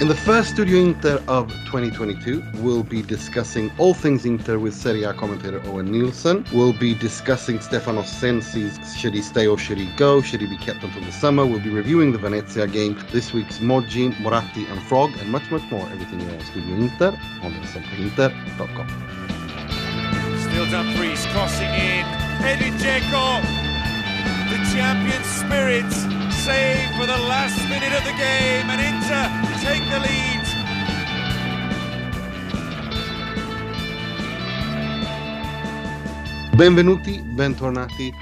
In the first Studio Inter of 2022, we'll be discussing all things Inter with Serie A commentator Owen Nielsen. We'll be discussing Stefano Sensi's should he stay or should he go? Should he be kept until the summer? We'll be reviewing the Venezia game, this week's Moggi, Moratti and Frog, and much, much more. Everything here on Studio Inter on sempreinter.com. Still Dumfries crossing in. Edin Dzeko. The champion spirit save for the last minute of the game and Inter take the lead. Benvenuti, bentornati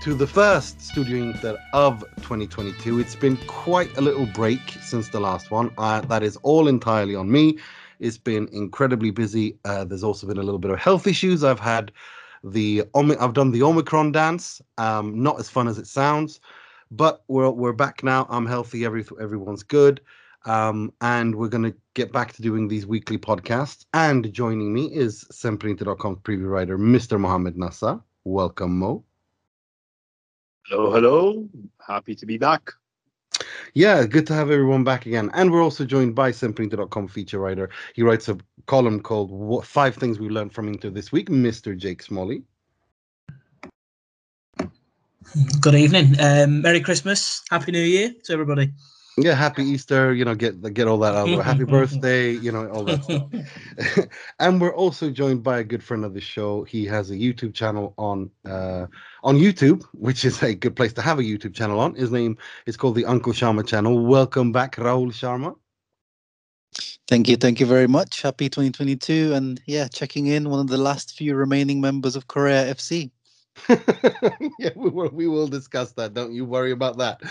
to the first Studio Inter of 2022. It's been quite a little break since the last one. Uh, that is all entirely on me. It's been incredibly busy. Uh, there's also been a little bit of health issues. I've had the I've done the Omicron dance. Um, not as fun as it sounds, but we're we're back now. I'm healthy. Every everyone's good. Um, and we're going to get back to doing these weekly podcasts. And joining me is Sempreinter.com preview writer, Mr. Mohammed Nassa. Welcome, Mo. Hello, hello. Happy to be back. Yeah, good to have everyone back again. And we're also joined by Sempreinter.com feature writer. He writes a column called what, Five Things We Learned from Inter This Week, Mr. Jake Smalley. Good evening. Um, Merry Christmas. Happy New Year to everybody. Yeah, happy Easter, you know, get get all that out of Happy birthday, you know, all that stuff. and we're also joined by a good friend of the show. He has a YouTube channel on uh on YouTube, which is a good place to have a YouTube channel on. His name is called the Uncle Sharma channel. Welcome back, Rahul Sharma. Thank you, thank you very much. Happy 2022 and yeah, checking in one of the last few remaining members of Korea FC. yeah, we will, we will discuss that. Don't you worry about that.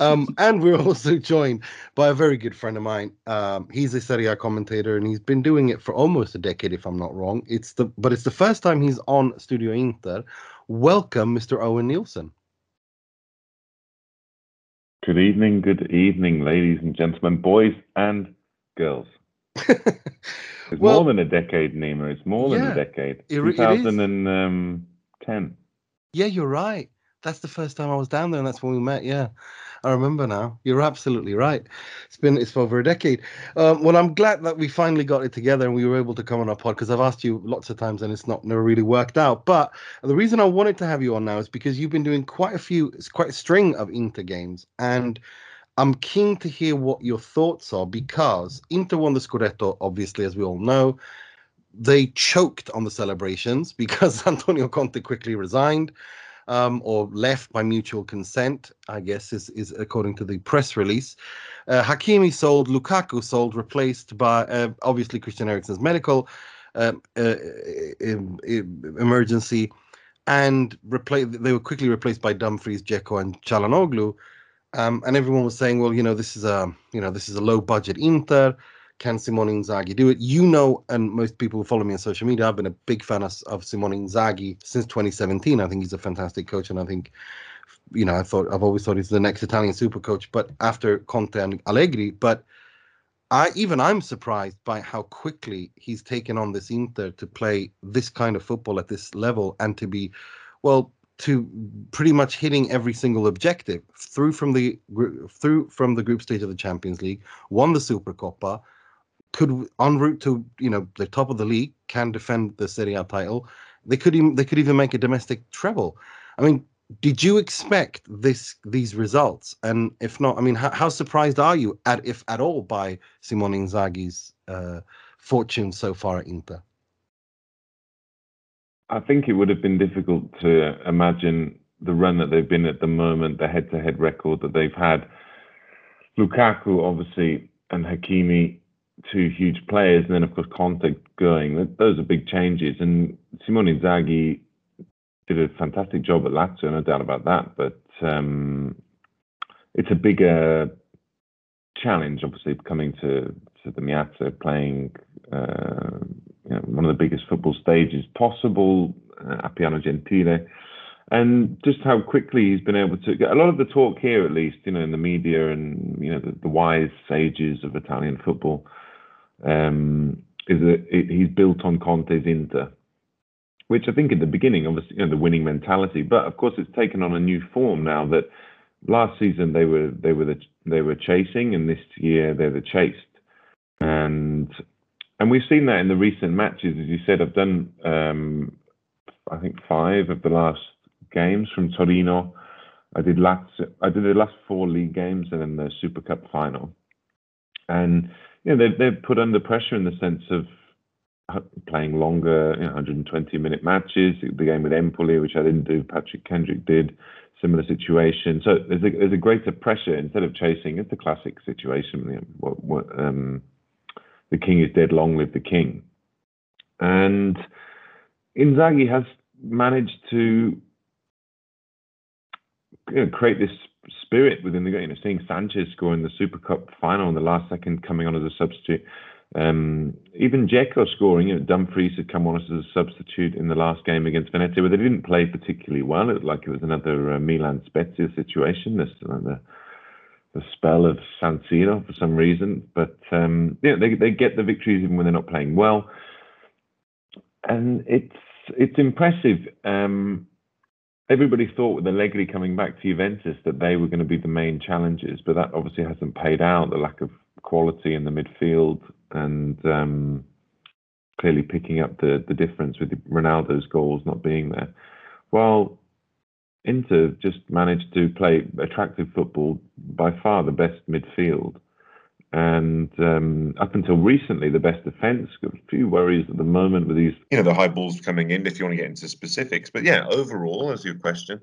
Um, and we're also joined by a very good friend of mine. Um, he's a Serie A commentator, and he's been doing it for almost a decade, if I'm not wrong. It's the but it's the first time he's on Studio Inter. Welcome, Mr. Owen Nielsen. Good evening, good evening, ladies and gentlemen, boys and girls. it's well, more than a decade, Nima. It's more than yeah, a decade. It, 2010. Yeah, you're right. That's the first time I was down there, and that's when we met. Yeah, I remember now. You're absolutely right. It's been it's for over a decade. Um, well, I'm glad that we finally got it together and we were able to come on our pod because I've asked you lots of times and it's not never really worked out. But the reason I wanted to have you on now is because you've been doing quite a few, it's quite a string of Inter games, and I'm keen to hear what your thoughts are because Inter won the Scudetto, obviously, as we all know they choked on the celebrations because Antonio Conte quickly resigned um, or left by mutual consent, I guess, is, is according to the press release. Uh, Hakimi sold, Lukaku sold, replaced by uh, obviously Christian Eriksen's medical uh, uh emergency, and replaced. They were quickly replaced by Dumfries, Dzeko, and Calhanoglu. Um, and everyone was saying, well, you know, this is a, you know, this is a low budget Inter. Can Simone Inzaghi do it? You know, and most people who follow me on social media, I've been a big fan of, of Simone Inzaghi since 2017. I think he's a fantastic coach, and I think, you know, I thought I've always thought he's the next Italian super coach. But after Conte and Allegri, but I even I'm surprised by how quickly he's taken on this Inter to play this kind of football at this level and to be, well, to pretty much hitting every single objective through from the through from the group stage of the Champions League, won the Supercoppa, could en route to you know the top of the league can defend the Serie A title. They could even they could even make a domestic treble. I mean, did you expect this these results? And if not, I mean, how, how surprised are you at if at all by Simone Inzaghi's uh, fortune so far at Inter? I think it would have been difficult to imagine the run that they've been at the moment, the head-to-head record that they've had. Lukaku, obviously, and Hakimi two huge players, and then of course Conte going. Those are big changes. And Simone Inzaghi did a fantastic job at Lazio, no doubt about that. But um, it's a bigger challenge, obviously, coming to to the Meazza, playing uh, you know, one of the biggest football stages possible, uh, Appiano Gentile. And just how quickly he's been able to get a lot of the talk here, at least, you know, in the media and you know the, the wise sages of Italian football, um, is that he's built on Conte's Inter, which I think in the beginning, obviously, you know, the winning mentality, but of course it's taken on a new form now that last season they were they were the, they were chasing, and this year they're the chased. and and we've seen that in the recent matches. As you said, I've done um, I think five of the last games from Torino. I did last I did the last four league games and then the Super Cup final, and you know they've they've put under pressure in the sense of playing longer, you know, 120 minute matches. The game with Empoli, which I didn't do, Patrick Kendrick did. Similar situation. So there's a there's a greater pressure instead of chasing. It's the classic situation. You know, what, what, um, the king is dead. Long live the king. And Inzaghi has managed to you know, create this spirit within the game. You know, seeing Sanchez score in the Super Cup final in the last second, coming on as a substitute. Um, even Dzeko scoring, you know, Dumfries had come on as a substitute in the last game against Venezia, but they didn't play particularly well. It looked like it was another uh, Milan Spezia situation. This uh, the, the spell of San Siro for some reason, but um, yeah, they they get the victories even when they're not playing well, and it's it's impressive. Um, everybody thought with Allegri coming back to Juventus that they were going to be the main challenges, but that obviously hasn't paid out. The lack of quality in the midfield and um, clearly picking up the the difference with Ronaldo's goals not being there. Well, Inter just managed to play attractive football, by far the best midfield, and um, up until recently the best defence. Got a few worries at the moment with these, you know, the high balls coming in. If you want to get into specifics, but yeah, overall, as your question,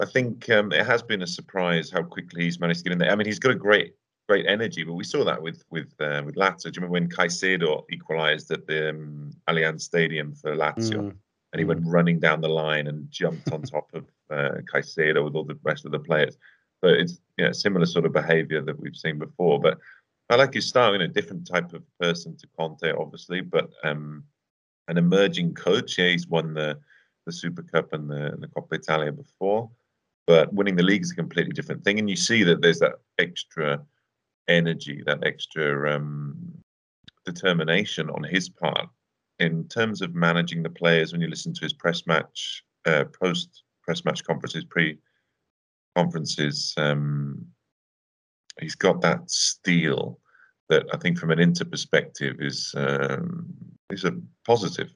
I think um, it has been a surprise how quickly he's managed to get in there. I mean, he's got a great great energy. But we saw that with with uh, with Lazio. Do you remember when Caicedo equalised at the um, Allianz Stadium for Lazio, mm. and he went mm. running down the line and jumped on top of uh, Caicedo with all the rest of the players. So it's you know, similar sort of behaviour that we've seen before. But I like his style. You know, different type of person to Conte, obviously, but um, an emerging coach. Yeah, he's won the the Super Cup and the, the Coppa Italia before, but winning the league is a completely different thing. And you see that there's that extra energy, that extra um, determination on his part in terms of managing the players. When you listen to his press match, uh, post press match conferences, pre conferences, um, he's got that steel that I think, from an Inter perspective, is um, is a positive.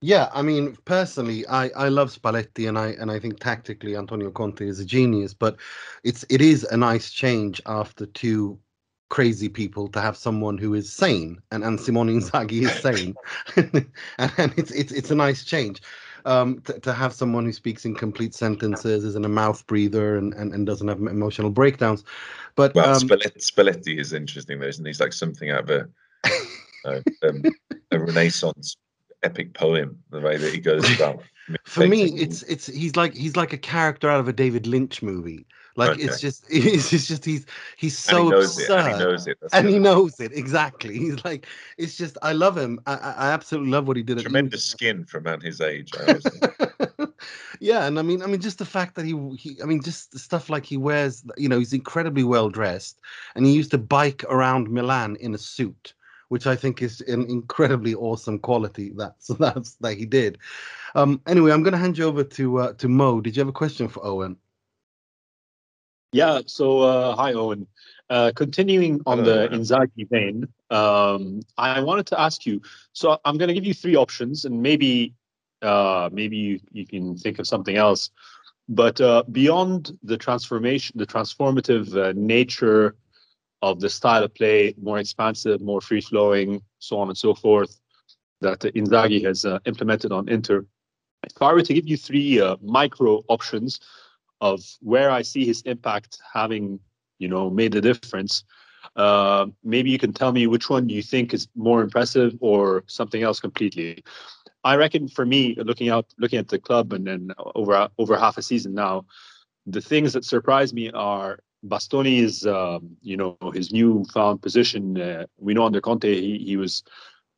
Yeah, I mean, personally, I, I love Spalletti, and I and I think tactically Antonio Conte is a genius. But it's it is a nice change after two crazy people to have someone who is sane, and and Simone Inzaghi is sane, and, and it's it's it's a nice change. Um, to, to have someone who speaks in complete sentences, isn't a mouth breather, and, and, and doesn't have emotional breakdowns. But well, um, Spalletti, Spalletti is interesting, though, isn't he? He's like something out of a, uh, um, a Renaissance epic poem the way that he goes about for me it's it's he's like he's like a character out of a david lynch movie like okay. it's just it's just he's he's so and he absurd and he knows it and he knows it exactly he's like it's just i love him i, I absolutely love what he did tremendous skin for a man his age yeah and i mean i mean just the fact that he, he i mean just the stuff like he wears you know he's incredibly well dressed and he used to bike around milan in a suit which I think is an incredibly awesome quality that so that's that he did. Um, anyway, I'm going to hand you over to uh, to Mo. Did you have a question for Owen? Yeah. So uh, hi, Owen. Uh, continuing on the Inzaghi vein, um, I wanted to ask you. So I'm going to give you three options, and maybe uh, maybe you, you can think of something else. But uh, beyond the transformation, the transformative uh, nature of the style of play, more expansive, more free flowing, so on and so forth, that Inzaghi has uh, implemented on Inter. If I were to give you three uh, micro options of where I see his impact having, you know, made a difference, uh, maybe you can tell me which one you think is more impressive or something else completely. I reckon for me, looking out, looking at the club and then over over half a season now, the things that surprise me are Bastoni is, um, you know, his newfound position. Uh, we know under Conte he, he was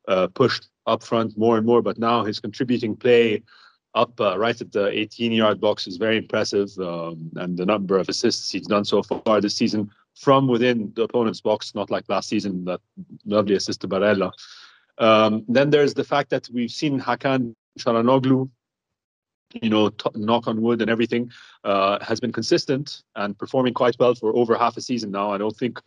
uh, pushed up front more and more, but now his contributing play up uh, right at the 18-yard box is very impressive, um, and the number of assists he's done so far this season from within the opponent's box, not like last season that lovely assist to Barella. Um, then there's the fact that we've seen Hakan Calhanoglu you know, t- knock on wood and everything, uh, has been consistent and performing quite well for over half a season now. I don't think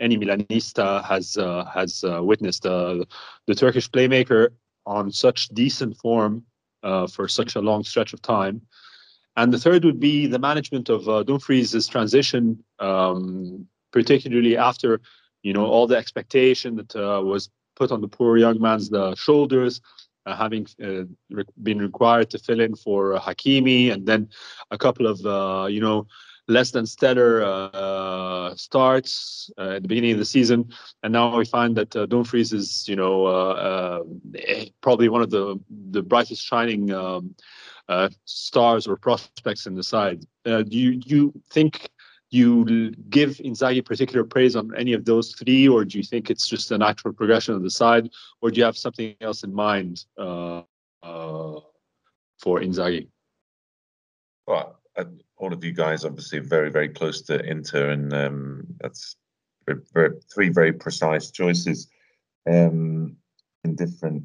any Milanista has uh, has uh, witnessed uh, the Turkish playmaker on such decent form uh, for such a long stretch of time. And the third would be the management of uh, transition, um, particularly after you know all the expectation that uh, was put on the poor young man's uh, shoulders, uh, having uh, re- been required to fill in for Hakimi, and then a couple of you know less than stellar uh, starts uh, at the beginning of the season, and now we find that uh, Dumfries is, you know, uh, uh, probably one of the the brightest shining um, stars or prospects in the side. Do you you think you give Inzaghi particular praise on any of those three, or do you think it's just a natural progression of the side, or do you have something else in mind uh, uh, for Inzaghi? Well, all of you guys obviously very, very close to Inter, and um, that's very, very, three very precise choices um, in different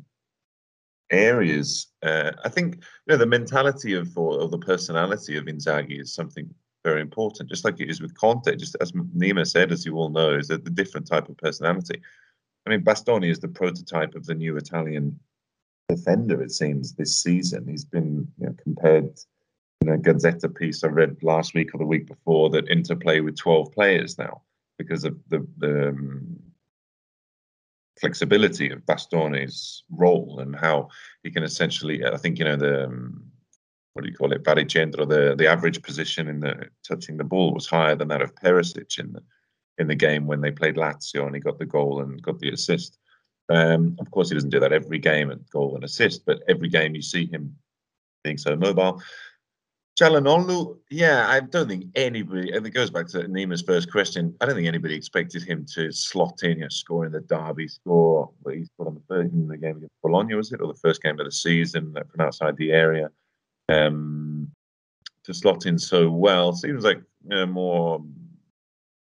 areas. Uh, I think you know the mentality of or, or the personality of Inzaghi is something very important, just like it is with Conte. Just as Nima said, as you all know, is a, a different type of personality. I mean, Bastoni is the prototype of the new Italian defender. It seems this season he's been you know, compared a Gazzetta piece I read last week or the week before that interplay with 12 players now because of the, the um, flexibility of Bastoni's role and how he can essentially, I think, you know, the, um, what do you call it, baricentro, the, the average position in the touching the ball was higher than that of Perisic in the, in the game when they played Lazio and he got the goal and got the assist. Um, of course, he doesn't do that every game and goal and assist, but every game you see him being so mobile. Çalhanoğlu, yeah, I don't think anybody, and it goes back to Nima's first question. I don't think anybody expected him to slot in, you know, scoring the derby score. Well, he scored on the first in the game against Bologna, was it, or the first game of the season uh, from outside the area? Um, to slot in so well seems like know, more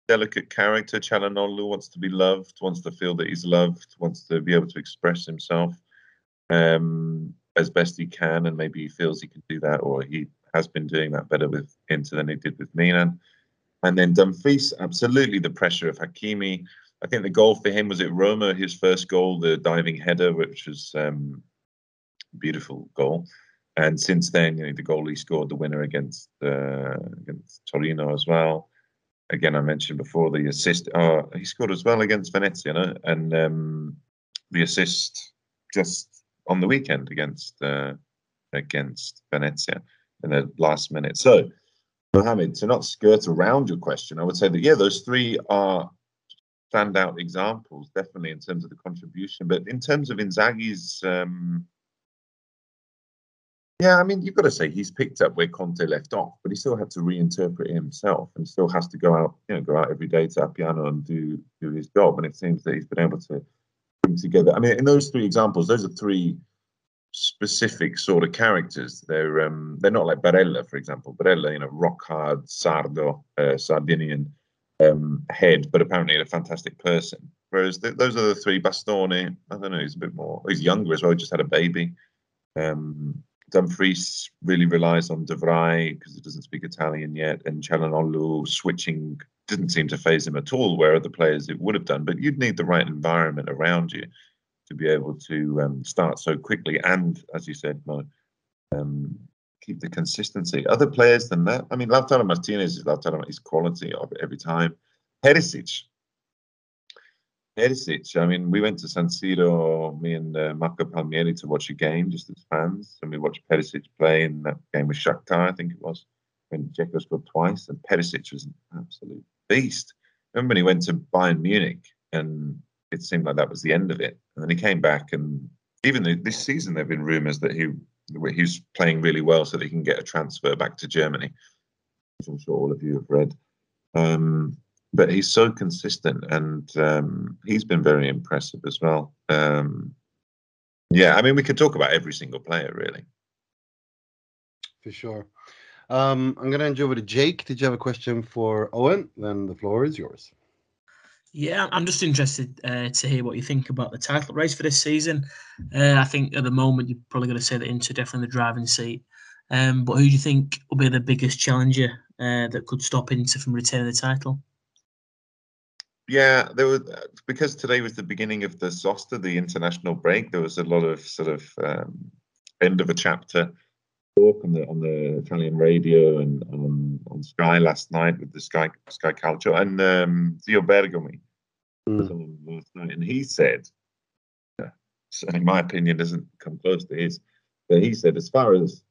delicate character. Çalhanoğlu wants to be loved, wants to feel that he's loved, wants to be able to express himself um, as best he can, and maybe he feels he can do that, or he has been doing that better with Inter than he did with Milan. And then Dumfries, absolutely the pressure of Hakimi. I think the goal for him was at Roma, his first goal, the diving header, which was um, a beautiful goal. And since then, you know, the goal he scored, the winner against uh, against Torino as well. Again, I mentioned before the assist. Oh, he scored as well against Venezia, and um, the assist just on the weekend against uh, against Venezia in the last minute. So, Mohammed, to not skirt around your question, I would say that yeah, those three are standout examples, definitely in terms of the contribution. But in terms of Inzaghi's, um, yeah, I mean, you've got to say he's picked up where Conte left off, but he still had to reinterpret himself, and still has to go out, you know, go out every day to Appiano and do do his job. And it seems that he's been able to bring together. I mean, in those three examples, those are three specific sort of characters. They're um, they're not like Barella, for example. Barella, you know, rock hard, Sardo, uh, Sardinian um, head, but apparently a fantastic person. Whereas th- those are the three. Bastoni, I don't know, he's a bit more. He's younger as well. He just had a baby. Um, Dumfries really relies on De Vrij because he doesn't speak Italian yet, and Çalhanoğlu switching didn't seem to phase him at all. Where other players it would have done, but you'd need the right environment around you to be able to um, start so quickly and, as you said, um, keep the consistency. Other players than that, I mean, Lautaro Martinez is Lautaro, his quality every time. Perisic. Perisic, I mean, we went to San Siro, me and uh, Marco Palmieri, to watch a game just as fans, and we watched Perisic play in that game with Shakhtar, I think it was, when Dzeko scored twice, and Perisic was an absolute beast. Remember when he went to Bayern Munich and it seemed like that was the end of it. And then he came back, and even this season, there have been rumours that he he's playing really well, so that he can get a transfer back to Germany, which I'm sure all of you have read. Um, but he's so consistent, and um, he's been very impressive as well. Um, yeah, I mean, we could talk about every single player, really. For sure. Um, I'm going to hand you over to Jake. Did you have a question for Owen? Then the floor is yours. Yeah, I'm just interested uh, to hear what you think about the title race for this season. Uh, I think at the moment you're probably going to say that Inter definitely in the driving seat. Um, but who do you think will be the biggest challenger uh, that could stop Inter from retaining the title? Yeah, there was because today was the beginning of the Sosta, the international break. There was a lot of sort of um, end of a chapter talk on the on the Italian radio and on, on Sky last night with the Sky Sky Calcio and um, Zio Bergomi on last night, and he said, in my opinion, doesn't come close to his, but he said as far as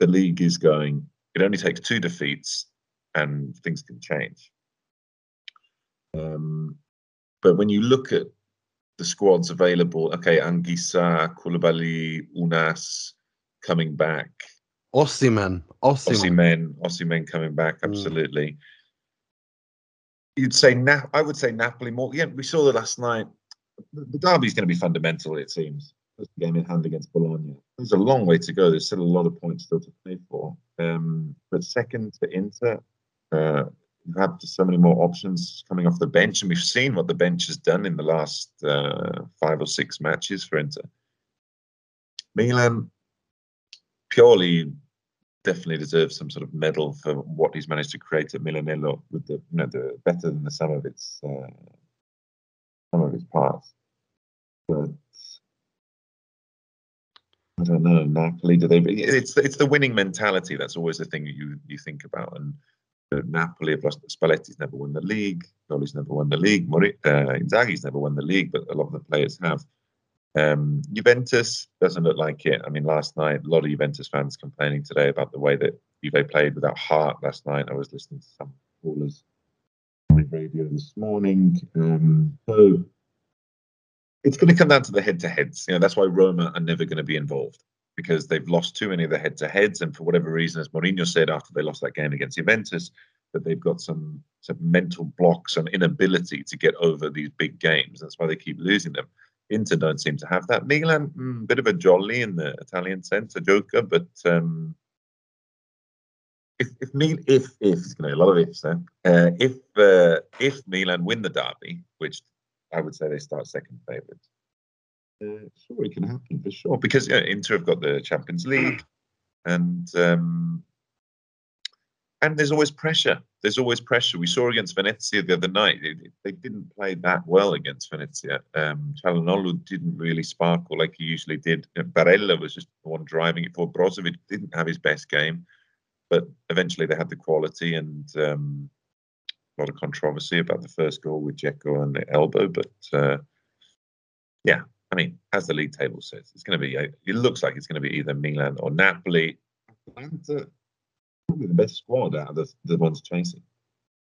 the league is going, it only takes two defeats and things can change. Um, but when you look at the squads available, okay, Anguissa, Koulibaly, Ounas coming back, Osimhen. Osimhen, Osimhen coming back, Mm. absolutely. You'd say Na- I would say Napoli more. Yeah, we saw that last night. The, the derby's going to be fundamental, it seems. First game in hand against Bologna. There's a long way to go. There's still a lot of points still to play for. Um, but second to Inter, uh, you have so many more options coming off the bench, and we've seen what the bench has done in the last uh, five or six matches for Inter. Milan Pioli definitely deserves some sort of medal for what he's managed to create at Milanello with the you know the better than the sum of its uh, some of its parts. But I don't know Napoli. Do they? It's it's the winning mentality. That's always the thing you you think about. And uh, Napoli have lost. Spalletti's never won the league. Pioli's never won the league. Uh, Inzaghi's never won the league, but a lot of the players have. Um, Juventus doesn't look like it. I mean, last night, a lot of Juventus fans complaining today about the way that Juve played without heart last night. I was listening to some callers on the radio this morning. Um, so it's going to come down to the head-to-heads. You know, that's why Roma are never going to be involved because they've lost too many of the head-to-heads, and for whatever reason, as Mourinho said after they lost that game against Juventus, that they've got some some mental blocks, some inability to get over these big games. That's why they keep losing them. Inter don't seem to have that. Milan, mm, bit of a jolly in the Italian sense, a joker, but um, if if Mil- if if to be a lot of ifs there. Uh, if uh, if Milan win the derby, which I would say they start second favourites, uh, sure it can happen for sure because you know, Inter have got the Champions League, and um, and there's always pressure. There's always pressure. We saw against Venezia the other night. They, they didn't play that well against Venezia. Um, didn't really sparkle like he usually did. Barella was just the one driving it for. Brozovic didn't have his best game, but eventually they had the quality and um, a lot of controversy about the first goal with Dzeko and the elbow. But uh, yeah, I mean, as the league table says, it's going to be. It looks like it's going to be either Milan or Napoli. Probably the best squad out of the, the ones chasing.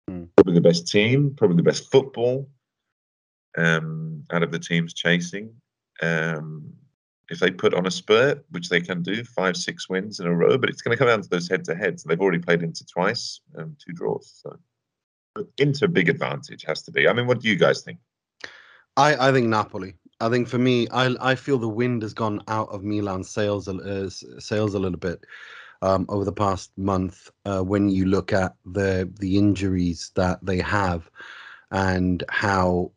Hmm. Probably the best team, probably the best football um, out of the teams chasing. Um, if they put on a spurt, which they can do, five, six wins in a row, but it's going to come down to those head-to-heads. They've already played Inter twice, um, two draws. So, but Inter big advantage has to be. I mean, what do you guys think? I, I think Napoli. I think for me, I I feel the wind has gone out of Milan's sails uh, sails a little bit um, over the past month. Uh, when you look at the the injuries that they have and how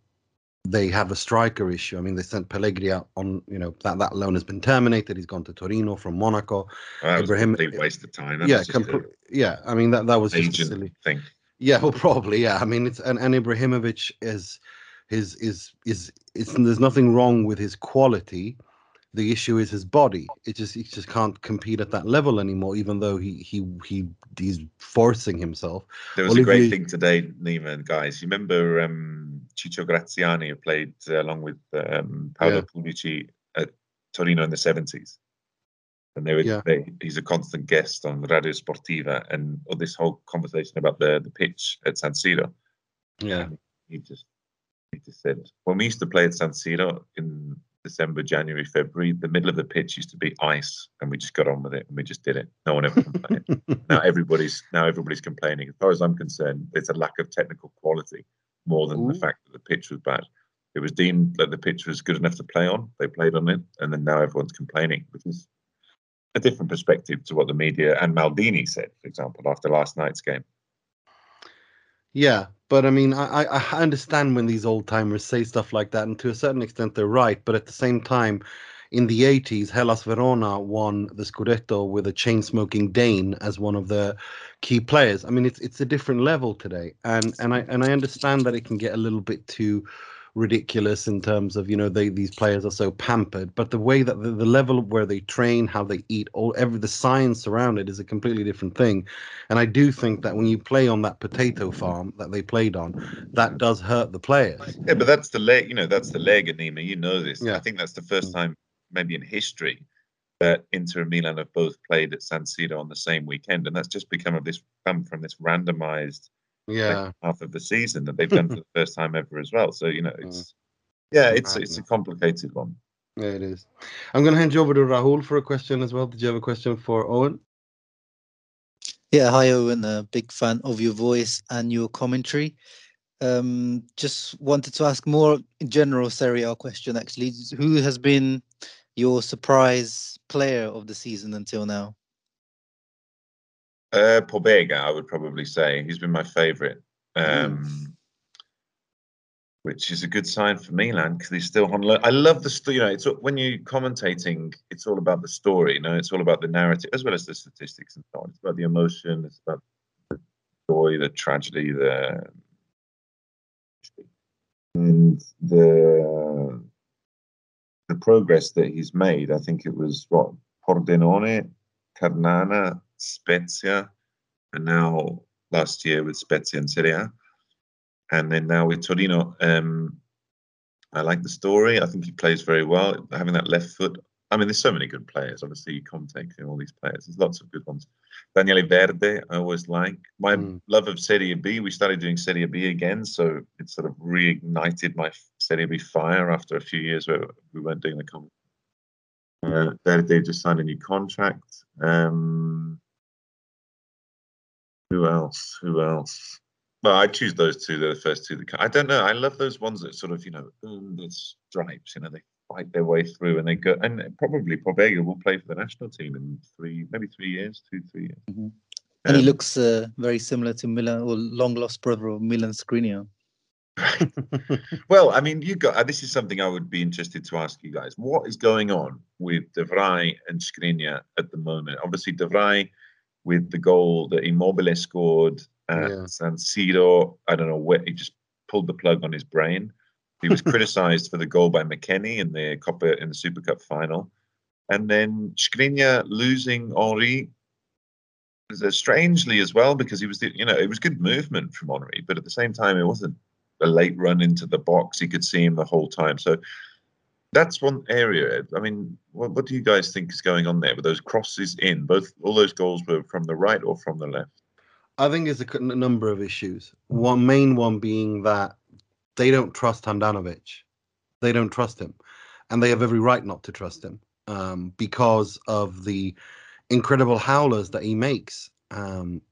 they have a striker issue. I mean, they sent Pellegrini out on you know that that loan has been terminated. He's gone to Torino from Monaco. That was Ibrahim- a waste of time. That yeah, a yeah. I mean that that was just a silly. thing. Yeah, well, probably. Yeah, I mean, it's and, and Ibrahimovic is his is is it's there's nothing wrong with his quality. The issue is his body. It just he just can't compete at that level anymore. Even though he he he he's forcing himself. There was a great thing today, Nima and guys. You remember um, Ciccio Graziani, who played uh, along with um, Paolo Yeah. Pulici at Torino in the 70s. And they were, Yeah. they, he's a constant guest on Radio Sportiva and all this whole conversation about the, the pitch at San Siro. Yeah, He just he just said, when we used to play at San Siro in December, January, February, the middle of the pitch used to be ice, and we just got on with it and we just did it. No one ever complained. now everybody's now everybody's complaining. As far as I'm concerned, it's a lack of technical quality more than the fact that the pitch was bad. It was deemed that the pitch was good enough to play on. They played on it, and then now everyone's complaining, which is a different perspective to what the media and Maldini said, for example, after last night's game. Yeah. But I mean, I I understand when these old timers say stuff like that, and to a certain extent, they're right. But at the same time, in the 80s, Hellas Verona won the Scudetto with a chain smoking Dane as one of the key players. I mean, it's it's a different level today, and and I and I understand that it can get a little bit too ridiculous in terms of you know they these players are so pampered but the way that the, the level where they train how they eat all every the science around it is a completely different thing and i do think that when you play on that potato farm that they played on that does hurt the players Yeah, but that's the leg. You know, that's the leg, Anima. You know this. Yeah. I think that's the first mm. time, maybe in history, that Inter and Milan have both played at San Siro on the same weekend, and that's just become of this come from this randomized yeah half of the season that they've done for the first time ever as well. So you know, it's yeah, it's it's a complicated one. yeah it is i'm going to hand you over to rahul for a question as well did you have a question for owen Yeah, hi Owen. A big fan of your voice and your commentary. Um, just wanted to ask more general Serie A question. Actually, who has been your surprise player of the season until now? Uh, Pobega, I would probably say he's been my favourite, um, which is a good sign for Milan because he's still on. Lo- I love the story. You know, it's when you're commentating, it's all about the story. You know, it's all about the narrative as well as the statistics and so on. It's about the emotion. It's about the joy, the tragedy, the and the the progress that he's made. I think it was what Pordenone, Ternana, Spezia, and now last year with Spezia and Serie A, and then now with Torino. Um, I like the story. I think he plays very well. Having that left foot. I mean, there's so many good players. Obviously, you commentating all these players. There's lots of good ones. Daniele Verde, I always like. My Mm. love of Serie B. We started doing Serie B again, so it sort of reignited my Serie B fire after a few years where we weren't doing the comment. Uh, Verde just signed a new contract. Um, who else? Who else? Well, I choose those two. They're the first two. That co- I don't know. I love those ones that sort of, you know, earn the stripes. You know, they fight their way through, and they go. And probably Pobega will play for the national team in three, maybe three years, two, three years. Mhm. And he Um, looks uh, very similar to Milan or long lost brother of Milan Skriniar. well, I mean, you got uh, this is something I would be interested to ask you guys. What is going on with De Vrij and Skriniar at the moment? Obviously, De Vrij with the goal that Immobile scored at Yeah. San Siro. I don't know where he just pulled the plug on his brain. He was criticised for the goal by McKennie in the Coppa in the Super Cup final, and then Skriniar losing Henry. was, Strangely as well, because he was, the, you know, it was good movement from Henry, but at the same time, it wasn't a late run into the box. He could see him the whole time. So that's one area. I mean, what, what do you guys think is going on there with those crosses in? Both all those goals were from the right or from the left. I think it's a number of issues. One main one being that they don't trust Handanovic. They don't trust him, and they have every right not to trust him um, because of the incredible howlers that he makes. Um,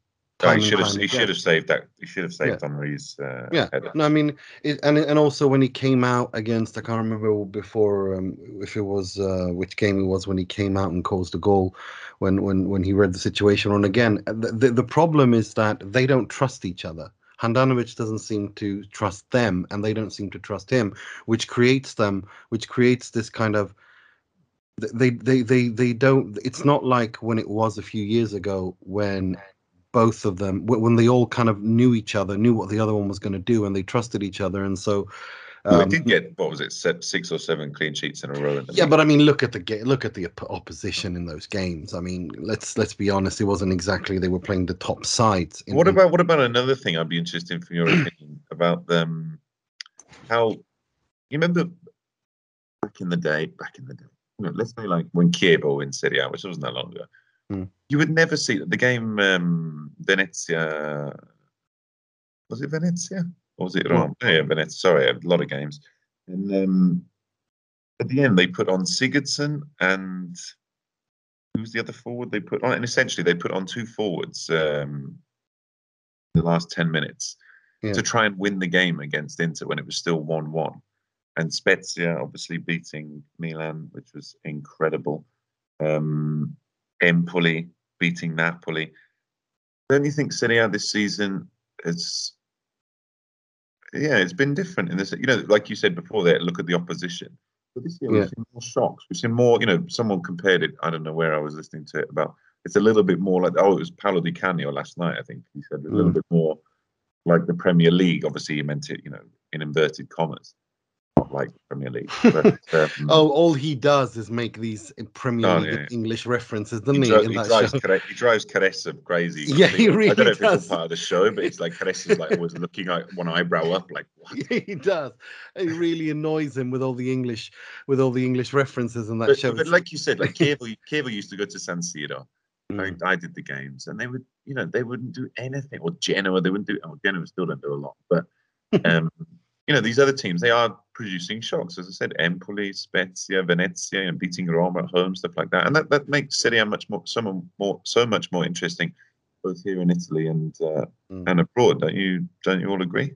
Oh, he should have. He should have saved that. He should have saved Henry's uh, Yeah, header. no, I mean, it, and and also when he came out against, I can't remember before um, if it was uh, which game it was when he came out and caused a goal, when when when he read the situation on again. The, the the problem is that they don't trust each other. Handanovic doesn't seem to trust them, and they don't seem to trust him, which creates them, which creates this kind of. They they they they don't. It's not like when it was a few years ago when both of them when they all kind of knew each other, knew what the other one was going to do, and they trusted each other. And so, Well, um, did get what was it, six or seven clean sheets in a row. Yeah, but I mean, look at the ga- look at the op- opposition in those games. I mean, let's let's be honest, it wasn't exactly they were playing the top sides. in- What about what about another thing? I'd be interested in from your opinion about them. How you remember back in the day? Back in the day, you know, let's say like when Chievo in Serie A, which wasn't that long ago. Hmm. You would never see the game um, Venezia. Was it Venezia or was it Rome? Oh, yeah, Venezia. Sorry, a lot of games. And um, at the end, they put on Sigurdsson and who was the other forward they put on? And essentially, they put on two forwards um, in the last 10 minutes Yeah. to try and win the game against Inter when it was still 1 1. And Spezia obviously beating Milan, which was incredible. Um, Empoli beating Napoli. Don't you think Serie A this season is yeah, it's been different in this. You know, like you said before, there look at the opposition. But this year we've seen more shocks. We've seen more. You know, someone compared it. I don't know where I was listening to it about. It's a little bit more like oh, it was Paolo Di Canio last night. I think he said a little Mm. bit more like the Premier League. Obviously, he meant it. You know, in inverted commas, not like Premier League. But, um, Oh, all he does is make these Premier Oh, League yeah. English references, doesn't he? dri- in he drives? Care- he drives Caressa crazy. Yeah, he I don't really know if it's does. all part of the show, but it's like Caressa's like always looking like one eyebrow up, like what? Yeah, he does. It really annoys him with all the English, with all the English references in that But, show. but like you said, like Chievo, Chievo used to go to San Siro. Mm. I, I did the games, and they would, you know, they wouldn't do anything. Or Genoa, they wouldn't do. Oh, Genoa still don't do a lot, but um, you know, these other teams, they are producing shocks. As I said, Empoli, Spezia, Venezia, and beating Roma at home, stuff like that, and that, that makes Serie A much more, so more, so much more interesting, both here in Italy and uh, Mm. and abroad. Don't you? Don't you all agree?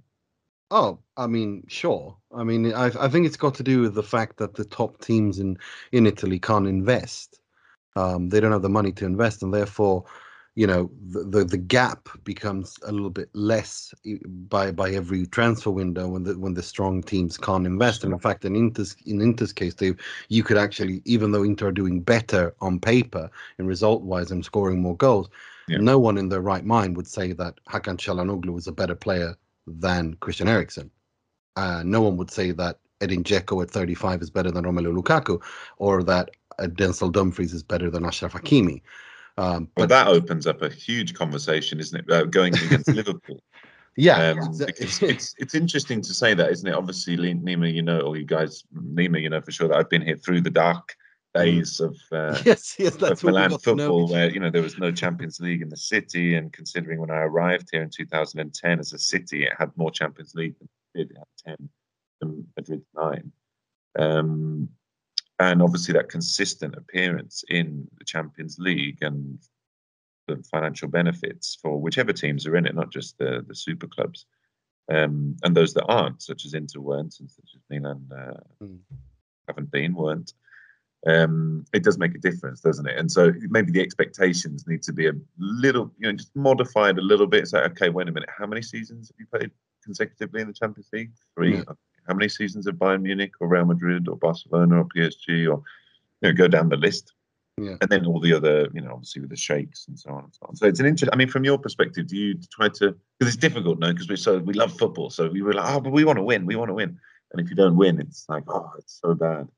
Oh, I mean, sure. I mean, I, I think it's got to do with the fact that the top teams in in Italy can't invest. Um, they don't have the money to invest, and therefore, you know, the, the the gap becomes a little bit less by by every transfer window when the when the strong teams can't invest. And in fact, in Inter's in Inter's case, they you could actually, even though Inter are doing better on paper in result wise and scoring more goals, Yeah. no one in their right mind would say that Hakan Çalhanoğlu was a better player than Christian Eriksen. Uh, no one would say that Edin Dzeko at 35 is better than Romelu Lukaku, or that Denzel Dumfries is better than Achraf Hakimi. Um, But but that opens up a huge conversation, isn't it? Uh, going against Liverpool. yeah, Um, it's- it's it's interesting to say that, isn't it? Obviously, Nima, you know, or you guys, Nima, you know for sure that I've been here through the dark days of uh, yes, yes, that's of Milan football, where you know there was no Champions League in the city, and considering when I arrived here in 2010 as a city, it had more Champions League than Madrid. It had 10, and Madrid nine. Um, and obviously that consistent appearance in the Champions League and the financial benefits for whichever teams are in it, not just the the super clubs, um, and those that aren't, such as Inter weren't, and such as Milan uh, Mm. haven't been, weren't. Um, it does make a difference, doesn't it? And so maybe the expectations need to be a little, you know, just modified a little bit. So, okay, wait a minute, how many seasons have you played consecutively in the Champions League? Three. How many seasons have Bayern Munich or Real Madrid or Barcelona or PSG or you know, go down the list? Yeah. And then all the other, you know, obviously with the shakes and so on and so on. So it's an interest. I mean, from your perspective, do you try to? Because it's difficult, no? Because we so we love football, so we were like, oh, but we want to win, we want to win. And if you don't win, it's like, oh, it's so bad.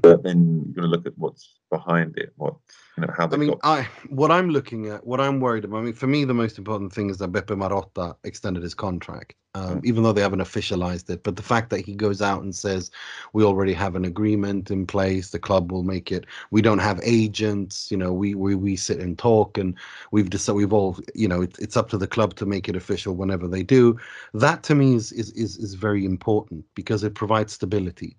But then you're going to look at what's behind it, what you know, how they I mean, got. I what I'm looking at, what I'm worried about. I mean, for me, the most important thing is that Beppe Marotta extended his contract, um, even though they haven't officialized it. But the fact that he goes out and says, "We already have an agreement in place. The club will make it. We don't have agents. You know, we we we sit and talk, and we've decided. We've all, you know, it, it's up to the club to make it official whenever they do. That to me is is is, is very important because it provides stability."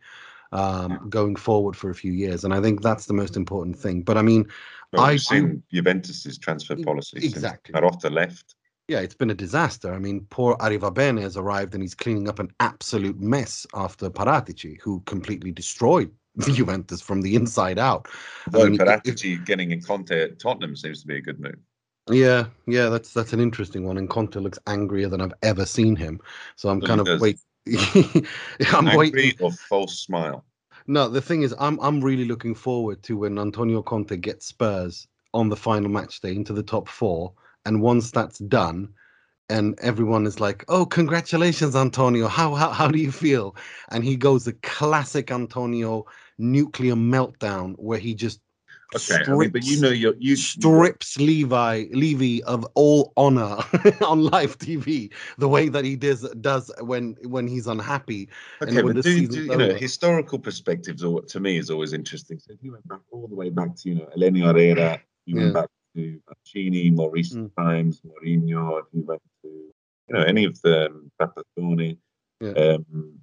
Um, going forward for a few years, and I think that's the most important thing. But I mean, Well, I- we've seen Juventus's transfer policy exactly. since Marotta left. Yeah, it's been a disaster. I mean, poor Arrivabene has arrived and he's cleaning up an absolute mess after Paratici, who completely destroyed Juventus from the inside out. I Though mean, if- Paratici getting in Conte at Tottenham seems to be a good move. Yeah, yeah, that's that's an interesting one. And Conte looks angrier than I've ever seen him. So I'm Well, kind of does. wait. I'm Angry waiting. or false smile. No, the thing is, I'm I'm really looking forward to when Antonio Conte gets Spurs on the final match day into the top four, and once that's done, and everyone is like, "Oh, congratulations, Antonio! How how how do you feel?" And he goes the classic Antonio nuclear meltdown where he just Okay, I mean, but you know, you're, you strips Levi Levy of all honor on live TV, the way that he does does when when he's unhappy. and Okay, when but the do, do you know historical perspectives? Or to me is always interesting. So if you went back all the way back to you know Helenio Herrera, you went Yeah. back to Mancini, more recent Mm. times, Mourinho. If you went to you know any of them, Trapattoni. Yeah. Um,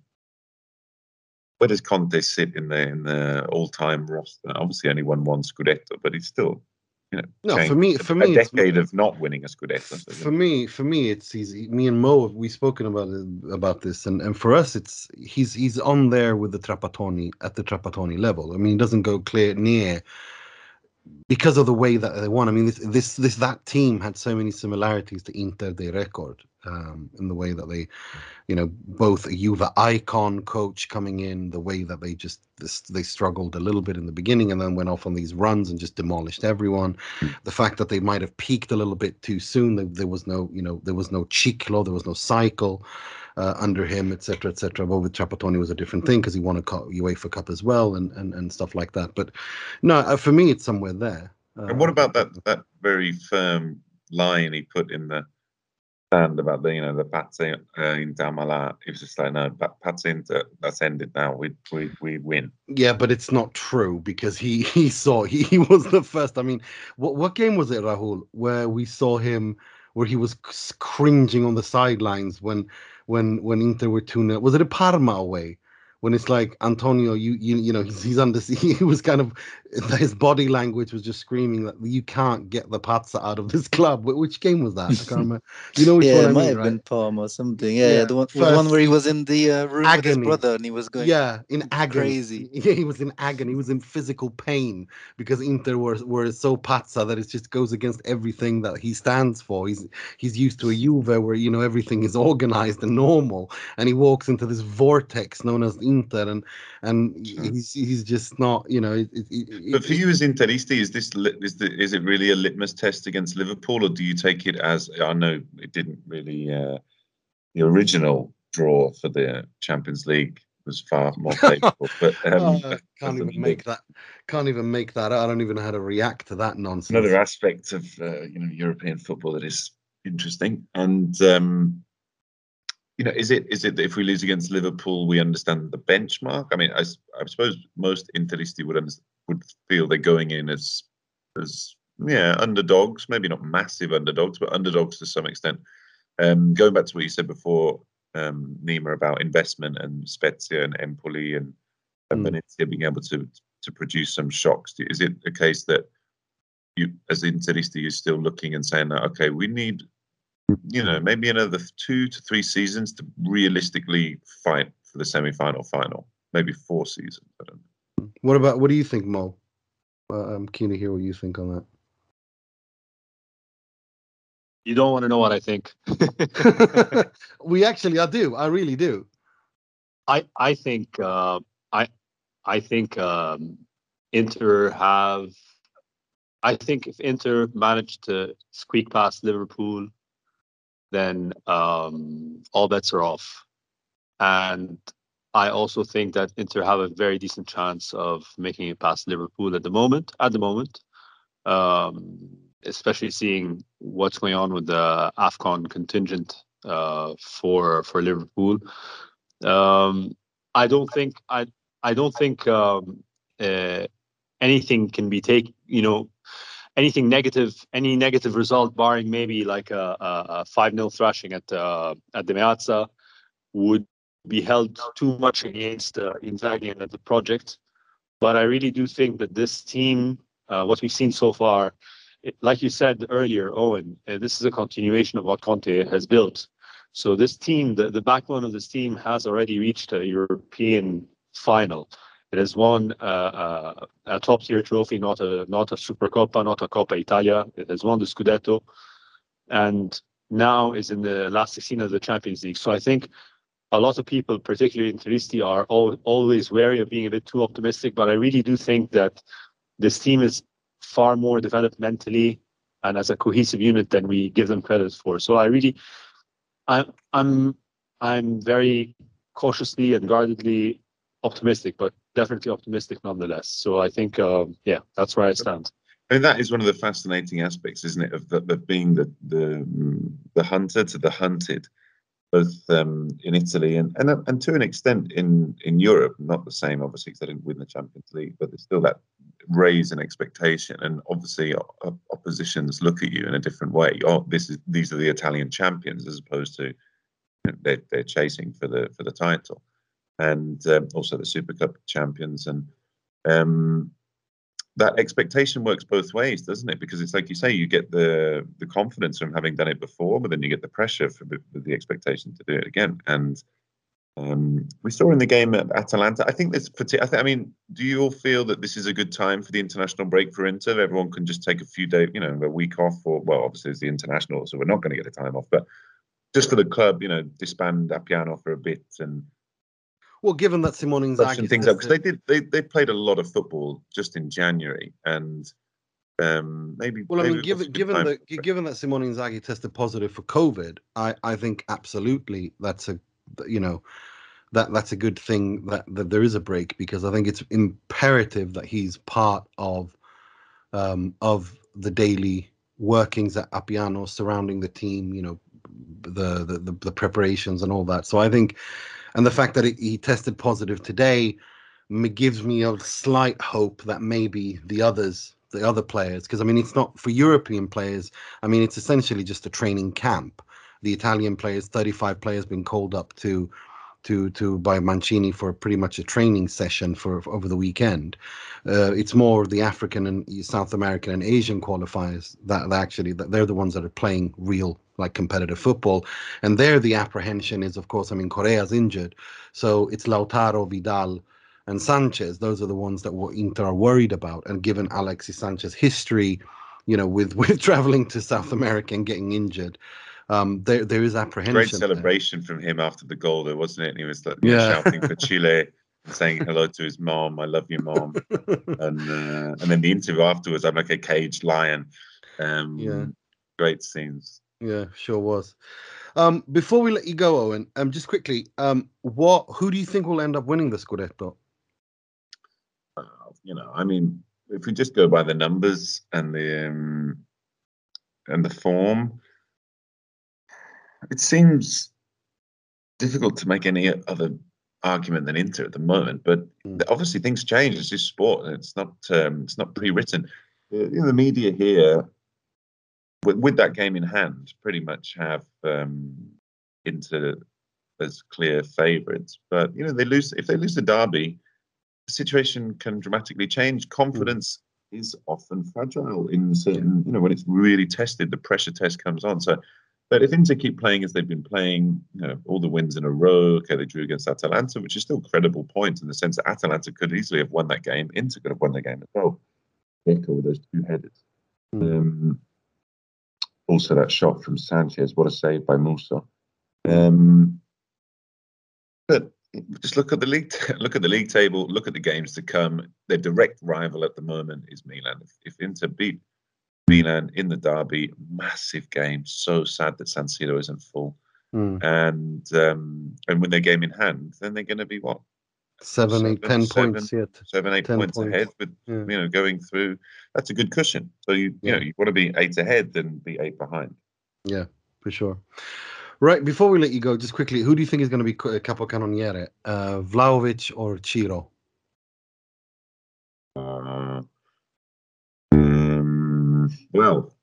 where does Conte sit in the in the all time roster? Obviously, only won one Scudetto, but he's still you know No, for me- for a me, it's- decade of not winning a Scudetto. so for me for me it's he's me and mo we've spoken about about this and and for us it's he's he's on there with the trapattoni at the trapattoni level i mean he doesn't go clear near because of the way that they won i mean this this this that team had so many similarities to inter de record um, in the way that they, you know, both a Juve icon coach coming in, the way that they just this, they struggled a little bit in the beginning and then went off on these runs and just demolished everyone. The fact that they might have peaked a little bit too soon. There, there was no, you know, there was no ciclo, there was no cycle. Uh, under him, etc., etc. But with Trapattoni was a different thing because he won a UEFA Cup as well, and, and and stuff like that. But no, uh, for me, it's somewhere there. Uh, and what about that that very firm line he put in the stand about the you know the Pazzi uh, in Damala. It was just like no, Pazzi Inter, that's ended now. We we we win. Yeah, but it's not true because he he saw he, he was the first. I mean, what what game was it, Rahul, where we saw him where he was cringing on the sidelines when when when Inter were two Was it a Parma away? When it's like Antonio, you you you know he's he's under he was kind of his body language was just screaming that you can't get the Pazza out of this club. Which game was that? I can't remember. You know which yeah, one it I might mean, have right? been Parma or something. Yeah, yeah the, one, the one where he was in the uh, room agony. with his brother and he was going yeah in agony. crazy. Yeah, he was in agony. He was in physical pain because Inter were were so Pazza that it just goes against everything that he stands for. He's he's used to a Juve where you know everything is organized and normal, and he walks into this vortex known as Inter and and he's he's just not you know. It, it, but for you as Interisti, is this is the, is it really a litmus test against Liverpool, or do you take it as I know it didn't really uh, the original draw for the Champions League was far more favourable, but um, oh, can't even make that can't even make that. I don't even know how to react to that nonsense. Another aspect of uh, you know European football that is interesting and. Um, you know, is it is it that if we lose against Liverpool, we understand the benchmark? I mean, I, I suppose most Interisti would would feel they're going in as as yeah underdogs, maybe not massive underdogs, but underdogs to some extent. Um, going back to what you said before, um, Nima, about investment and Spezia and Empoli and, mm. Venezia being able to to produce some shocks. Is it a case that you, as Interisti, you're still looking and saying that okay, we need you know, maybe another two to three seasons to realistically fight for the semi-final final. Maybe four seasons. I don't know. What about what do you think, Mo? Uh, I'm keen to hear what you think on that. You don't want to know what I think. we actually, I do. I really do. I I think uh, I I think um, Inter have. I think if Inter managed to squeak past Liverpool then um, all bets are off. And I also think that Inter have a very decent chance of making it past Liverpool at the moment. At the moment, um, especially seeing what's going on with the Afcon contingent uh, for for Liverpool. Um, I don't think I I don't think um, uh, anything can be taken. You know, anything negative, any negative result, barring maybe like a, five 0 thrashing at uh, at the Meazza, would be held too much against uh, Inzaghi and the project. But I really do think that this team, uh, what we've seen so far, it, like you said earlier, Owen, uh, this is a continuation of what Conte has built. So this team, the, the backbone of this team, has already reached a European final. It has won uh, uh, a top tier trophy, not a not a Supercoppa, not a Coppa Italia. It has won the Scudetto, and now is in the last 16 of the Champions League. So I think a lot of people, particularly Interisti, are all, always wary of being a bit too optimistic. But I really do think that this team is far more developed mentally and as a cohesive unit than we give them credit for. So I really, I'm I'm I'm very cautiously and guardedly optimistic, but definitely optimistic nonetheless. So I think, um, yeah, that's where I stand. I mean, that is one of the fascinating aspects, isn't it, of, the, of being the, the the hunter to the hunted, both um, in Italy and, and and to an extent in in Europe. Not the same, obviously, because they didn't win the Champions League, but there's still that raise in expectation, and obviously oppositions look at you in a different way. Oh, this is these are the Italian champions, as opposed to you know, they're they're chasing for the for the title and um, also the Super Cup champions. And um, that expectation works both ways, doesn't it? Because it's like you say, you get the the confidence from having done it before, but then you get the pressure for the, expectation to do it again. And um, we saw in the game at Atalanta. I think this. I, I mean, do you all feel that this is a good time for the international break for Inter? Everyone can just take a few days, you know, a week off, or well, obviously it's the international, so we're not going to get a time off. But just for the club, you know, disband Appiano for a bit and Well, given that Simone Inzaghi things up because they did they they played a lot of football just in January and um maybe Well, I mean, it was a given given that given that Simone Inzaghi tested positive for COVID, I I think absolutely that's a you know that that's a good thing that that there is a break because I think it's imperative that he's part of um of the daily workings at Appiano surrounding the team. You know, the the the, the preparations and all that. So I think, and the fact that he, he tested positive today gives me a slight hope that maybe the others the other players because i mean it's not for european players i mean it's essentially just a training camp. The italian players 35 players been called up to to to by mancini for pretty much a training session for, for over the weekend. Uh, it's more the african and south american and asian qualifiers that, that actually that they're the ones that are playing real like competitive football and there the apprehension is of course i mean correa's injured so it's lautaro vidal and Sanchez, those are the ones that Inter are worried about. And given Alexis Sanchez's history, you know, with with traveling to South America and getting injured, um, there there is apprehension. great there. celebration from him after the goal though wasn't it and he was like Yeah. shouting for Chile saying hello to his mom I love you mom and uh, and then the interview afterwards I'm like a caged lion um Yeah. great scenes Yeah, sure was. Um, before we let you go, Owen, um, just quickly, um, what who do you think will end up winning the Scudetto? uh, you know, I mean, if we just go by the numbers and the um, and the form, it seems difficult to make any other argument than Inter at the moment. But Mm. obviously, things change. It's just sport. and It's not. Um, it's not pre-written. The, you know, the media here, with, with that game in hand, pretty much have um, Inter as clear favourites. But you know, they lose if they lose the derby the situation can dramatically change. Confidence is often fragile in certain, you know, when it's really tested, the pressure test comes on. So, but if Inter keep playing as they've been playing, you know, all the wins in a row, okay, they drew against Atalanta, which is still credible points in the sense that Atalanta could easily have won that game. Inter could have won the game as well. Echo with those two headers. Mm. Um, also, that shot from Sanchez, what a save by Musso. Um, but just look at the league. Look at the league table. Look at the games to come. Their direct rival at the moment is Milan. If, if Inter beat Milan in the derby, massive game. So sad that San Siro isn't full. Mm. And um, and with their game in hand, then they're going to be what Seven, eight, ten seven. points yet. seven, eight points, points. ahead. With Yeah. you know going through, that's a good cushion. So you you Yeah. know you want to be eight ahead than be eight behind. Yeah, for sure. Right, before we let you go, just quickly, who do you think is going to be capocannoniere? Uh, Vlahovic or Ciro? Uh, um, well,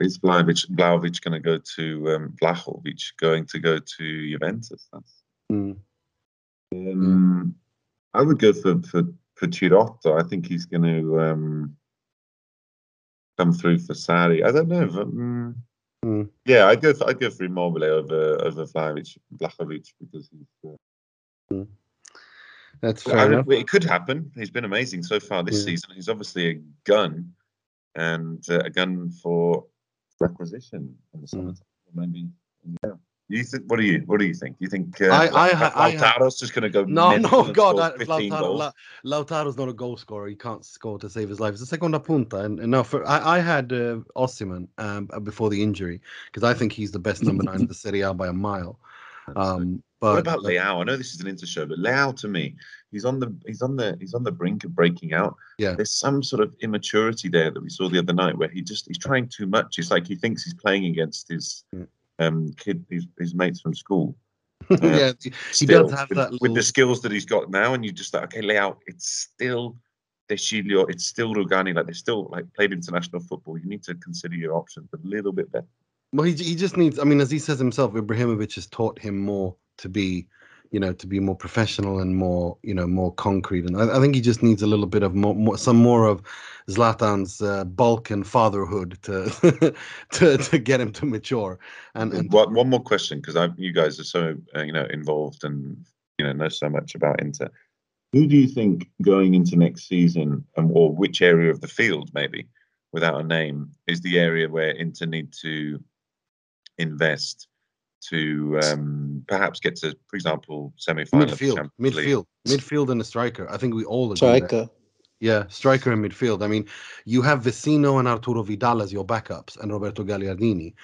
is Vlahovic, Vlahovic going to go to um, Vlahovic going to go to Juventus? That's, Mm. um, I would go for for for Chirotto. I think he's going to um, come through for Sarri. I don't know. but, mm, Mm. Yeah, I'd go for I'd go for Immobile over over Vlahovic, Vlahovic because he's. Uh, That's I fair enough. it could happen. He's been amazing so far this Yeah. season. He's obviously a gun, and uh, a gun for requisition in the Mm. summer. Maybe. Yeah. You think? What do you? What do you think? Do you think? Uh, I- I ha- I Lautaro's just going to go? No, no, God, 15 Lautaro. La, Lautaro's not a goal scorer. He can't score to save his life. It's a seconda punta. And, and no, for, I, I had uh, Osimhen um, before the injury because I think he's the best number nine in the Serie A by a mile. Um, but what about Leao? I know this is an inter show, but Leao to me, he's on the he's on the he's on the brink of breaking out. Yeah. There's some sort of immaturity there that we saw the other night where he just he's trying too much. It's like he thinks he's playing against his Yeah. Um kid his, his mates from school. yeah, he Still, with, that with the skills that he's got now, and you just like, okay, Leao, it's still De Sciglio, it's still Rugani, like they still like played international football. You need to consider your options a little bit better. Well, he he just needs. I mean, as he says himself, Ibrahimovic has taught him more to be, you know, to be more professional and more, you know, more concrete. And I, I think he just needs a little bit of more, more some more of Zlatan's uh, bulk and fatherhood to to to get him to mature. And, and one, one more question because you guys are so uh, you know involved and you know know so much about Inter. Who do you think going into next season, and or which area of the field, maybe without a name, is the area where Inter need to invest to um, perhaps get to, for example, semi-final midfield, midfield, midfield, and a striker. I think we all agree. Striker. There. Yeah, striker and midfield. I mean, you have Vecino and Arturo Vidal as your backups, and Roberto Gagliardini.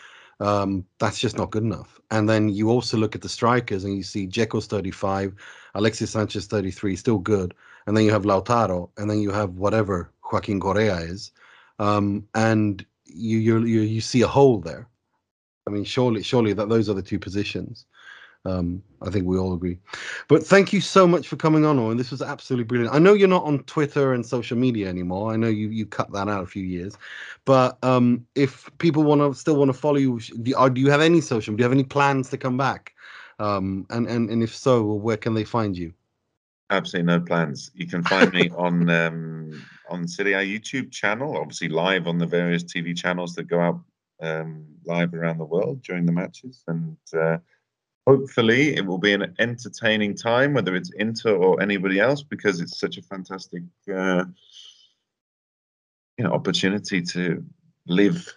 Um, that's just not good enough. And then you also look at the strikers, and you see Dzeko's 35, Alexis Sanchez 33, still good. And then you have Lautaro, and then you have whatever Joaquin Correa is, um, and you you you see a hole there. I mean, surely, surely that those are the two positions. Um, I think we all agree. But thank you so much for coming on, Owen. This was absolutely brilliant. I know you're not on Twitter and social media anymore. I know you you cut that out a few years. But um, if people want to still want to follow you, do you, do you have any social? Do you have any plans to come back? Um, and and and if so, where can they find you? Absolutely no plans. You can find me on um, on A YouTube channel, obviously live on the various TV channels that go out um, live around the world during the matches, and uh, hopefully it will be an entertaining time, whether it's Inter or anybody else, because it's such a fantastic uh, you know opportunity to live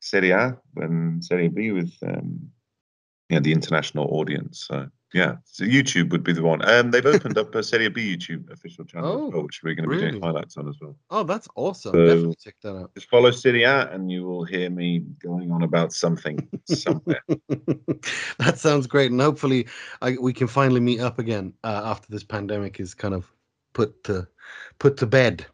Serie A and Serie B with um, you know the international audience. So yeah, so YouTube would be the one. Um, they've opened up a Serie B YouTube official channel, oh, well, which we're going to really? be doing highlights on as well. Oh, that's awesome! So Definitely check that out. Just follow Serie A, and you will hear me going on about something somewhere. that sounds great, and hopefully, I, we can finally meet up again uh, after this pandemic is kind of put to put to bed.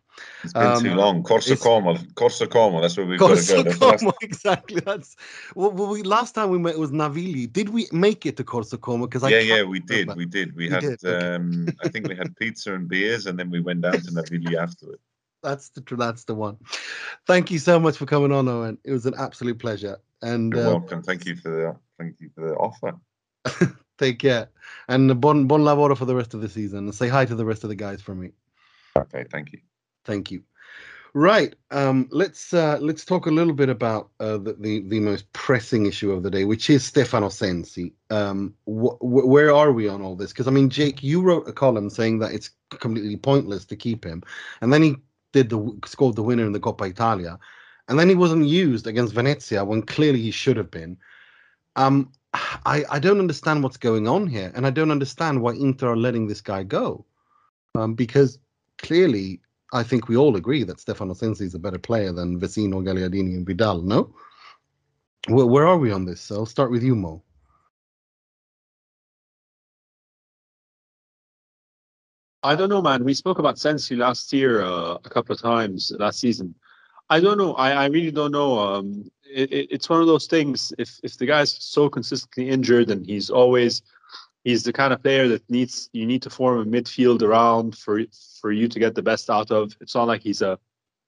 It's been um, too long. Corso Como, Corso Como. That's where we've Corso got to go. Como, exactly. That's well. We last time we met was Navigli. Did we make it to Corso Como? Because yeah, yeah, we did. We did. We, we had. Did. Um, okay. I think we had pizza and beers, and then we went down to Navigli afterwards. That's the that's the one. Thank you so much for coming on, Owen. It was an absolute pleasure. And you're uh, welcome. Thank you for the thank you for the offer. Take care, and bon bon lavoro for the rest of the season. And say hi to the rest of the guys for me. Okay, thank you. Thank you. Right. Um, let's uh, let's talk a little bit about uh, the, the, the most pressing issue of the day, which is Stefano Sensi. Um, wh- wh- where are we on all this? Because I mean, Jake, you wrote a column saying that it's completely pointless to keep him, and then he did the scored the winner in the Coppa Italia, and then he wasn't used against Venezia when clearly he should have been. Um, I I don't understand what's going on here, and I don't understand why Inter are letting this guy go, um, because clearly I think we all agree that Stefano Sensi is a better player than Vecino, Gagliardini, and Vidal. No, where, where are we on this? I'll start with you, Mo. I don't know, man. We spoke about Sensi last year uh, a couple of times last season. I don't know. I, I really don't know. Um, it, it, it's one of those things. If if the guy's so consistently injured and he's always he's the kind of player that needs you need to form a midfield around for for you to get the best out of. It's not like he's a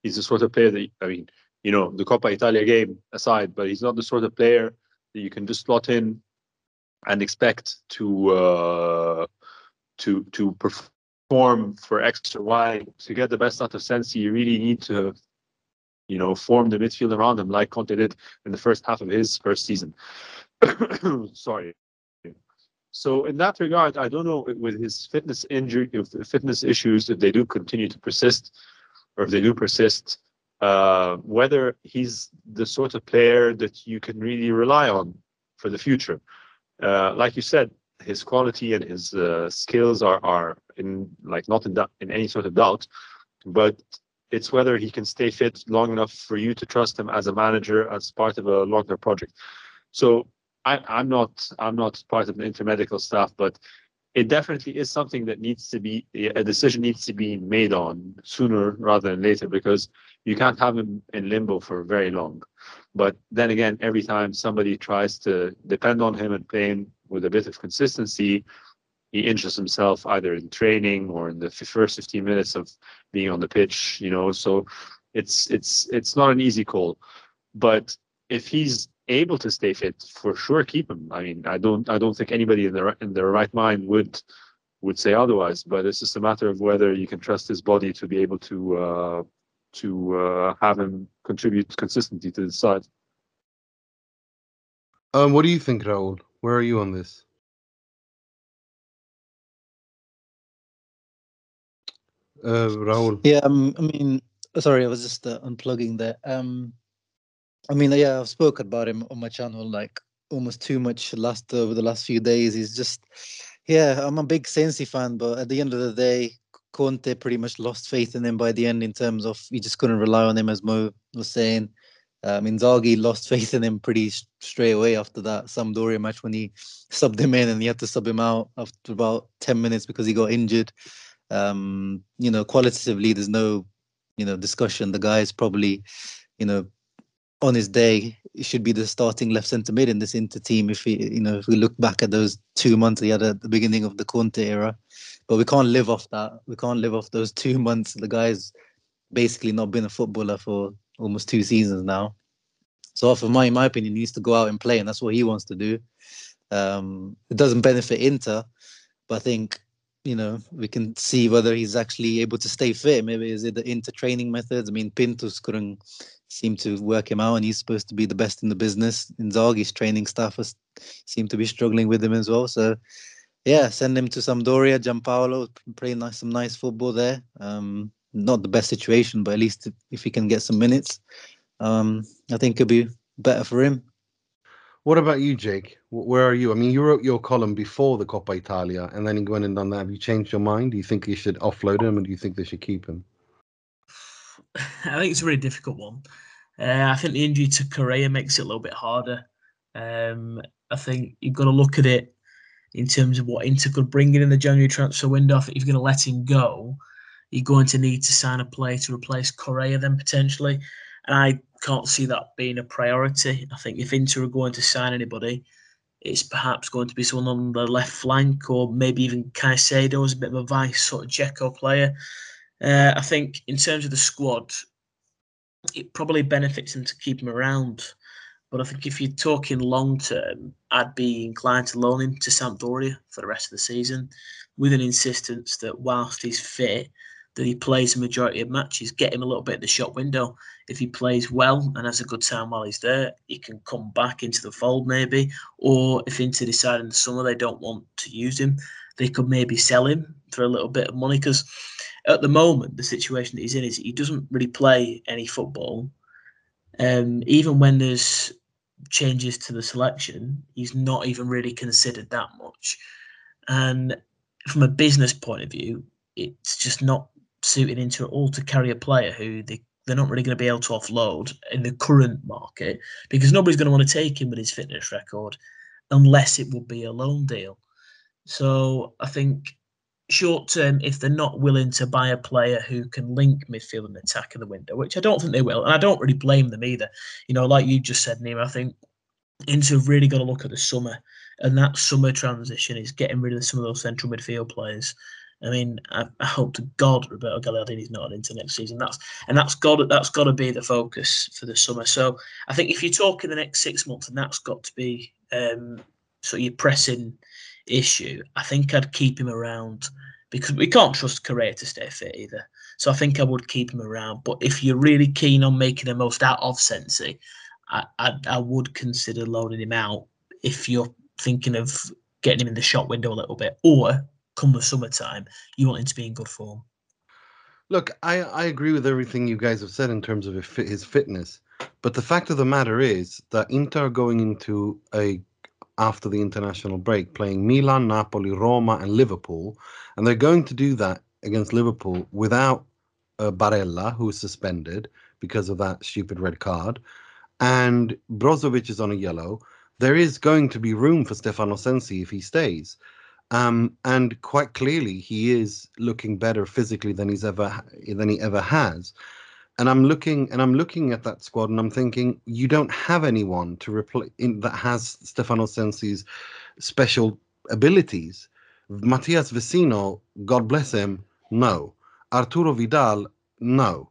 he's the sort of player that I mean, you know, the Coppa Italia game aside, but he's not the sort of player that you can just slot in and expect to uh, to to perform for X or Y to get the best out of Sensi. You really need to you know form the midfield around him like Conte did in the first half of his first season. Sorry. So in that regard, I don't know with his fitness injury, fitness issues, if they do continue to persist, or if they do persist, uh, whether he's the sort of player that you can really rely on for the future. Uh, like you said, his quality and his uh, skills are are in like not in in any sort of doubt, but it's whether he can stay fit long enough for you to trust him as a manager as part of a longer project. So I, am not I'm not part of the intermedical staff, but it definitely is something that needs to be a decision needs to be made on sooner rather than later because you can't have him in limbo for very long. But then again, every time somebody tries to depend on him and play him with a bit of consistency, he injures himself either in training or in the first 15 minutes of being on the pitch. You know, so it's it's it's not an easy call. But if he's able to stay fit, for sure keep him. I mean, I don't I don't think anybody in their in their right mind would would say otherwise. But it's just a matter of whether you can trust his body to be able to uh, to uh, have him contribute consistently to the side. Um, what do you think, Raul? Where are you on this? Uh, Raul. Yeah, um, I mean, sorry, I was just uh, unplugging there. Um, I mean, yeah, I've spoken about him on my channel like almost too much last over the last few days. He's just, yeah, I'm a big Sensi fan, but at the end of the day, Conte pretty much lost faith in him by the end in terms of he just couldn't rely on him, as Mo was saying. Um, Inzaghi lost faith in him pretty straight away after that Sampdoria match when he subbed him in and he had to sub him out after about 10 minutes because he got injured. Um, you know, qualitatively, there's no, you know, discussion. The guy is probably, you know, on his day, should be the starting left centre mid in this Inter team. If we, you know, if we look back at those two months he had at the beginning of the Conte era, but we can't live off that. We can't live off those two months. The guy's basically not been a footballer for almost two seasons now. So, for my in my opinion, he needs to go out and play, and that's what he wants to do. Um, it doesn't benefit Inter, but I think you know we can see whether he's actually able to stay fit. Maybe is it the Inter training methods? I mean, Pintus couldn't seem to work him out, and he's supposed to be the best in the business. Inzaghi's training staff has, seem to be struggling with him as well. So, yeah, send him to Sampdoria. Giampaolo playing nice, some nice football there. Um, not the best situation, but at least if he can get some minutes, um, I think it'd be better for him. What about you, Jake? Where are you? I mean, you wrote your column before the Coppa Italia, and then you went and done that. Have you changed your mind? Do you think you should offload him, or do you think they should keep him? I think it's a really difficult one. Uh, I think the injury to Correa makes it a little bit harder. Um, I think you've got to look at it in terms of what Inter could bring in in the January transfer window. If you're going to let him go, you're going to need to sign a player to replace Correa then potentially. And I can't see that being a priority. I think if Inter are going to sign anybody, it's perhaps going to be someone on the left flank or maybe even Caicedo as a bit of a vice sort of Dzeko player. Uh, I think in terms of the squad, it probably benefits him to keep him around. But I think if you're talking long term, I'd be inclined to loan him to Sampdoria for the rest of the season with an insistence that whilst he's fit, that he plays a majority of matches, get him a little bit in the shop window. If he plays well and has a good time while he's there, he can come back into the fold maybe. Or if Inter decide in the summer they don't want to use him, they could maybe sell him for a little bit of money. Because at the moment, the situation that he's in is he doesn't really play any football. Um, even when there's changes to the selection, he's not even really considered that much. And from a business point of view, it's just not suited into it all to carry a player who they they're not really going to be able to offload in the current market because nobody's going to want to take him with his fitness record unless it would be a loan deal. So I think short term, if they're not willing to buy a player who can link midfield and attack in the window, which I don't think they will, and I don't really blame them either. You know, like you just said, Neil, I think Inter have really got to look at the summer, and that summer transition is getting rid of some of those central midfield players I mean, I, I hope to God Roberto Gagliardini's not into next season. That's and that's got that's got to be the focus for the summer. So I think if you talk in the next six months, and that's got to be um, so your pressing issue, I think I'd keep him around because we can't trust Correa to stay fit either. So I think I would keep him around. But if you're really keen on making the most out of Sensi, I, I, I would consider loaning him out if you're thinking of getting him in the shop window a little bit, or come the summertime, you want him to be in good form. Look, I, I agree with everything you guys have said in terms of his fitness, but the fact of the matter is that Inter going into a after the international break playing Milan, Napoli, Roma, and Liverpool, and they're going to do that against Liverpool without uh, Barella, who is suspended because of that stupid red card, and Brozovic is on a yellow. There is going to be room for Stefano Sensi if he stays. Um, and quite clearly, he is looking better physically than he's ever than he ever has. And I'm looking and I'm looking at that squad, and I'm thinking you don't have anyone to replace that has Stefano Sensi's special abilities. Matthias Vecino, God bless him, no. Arturo Vidal, no.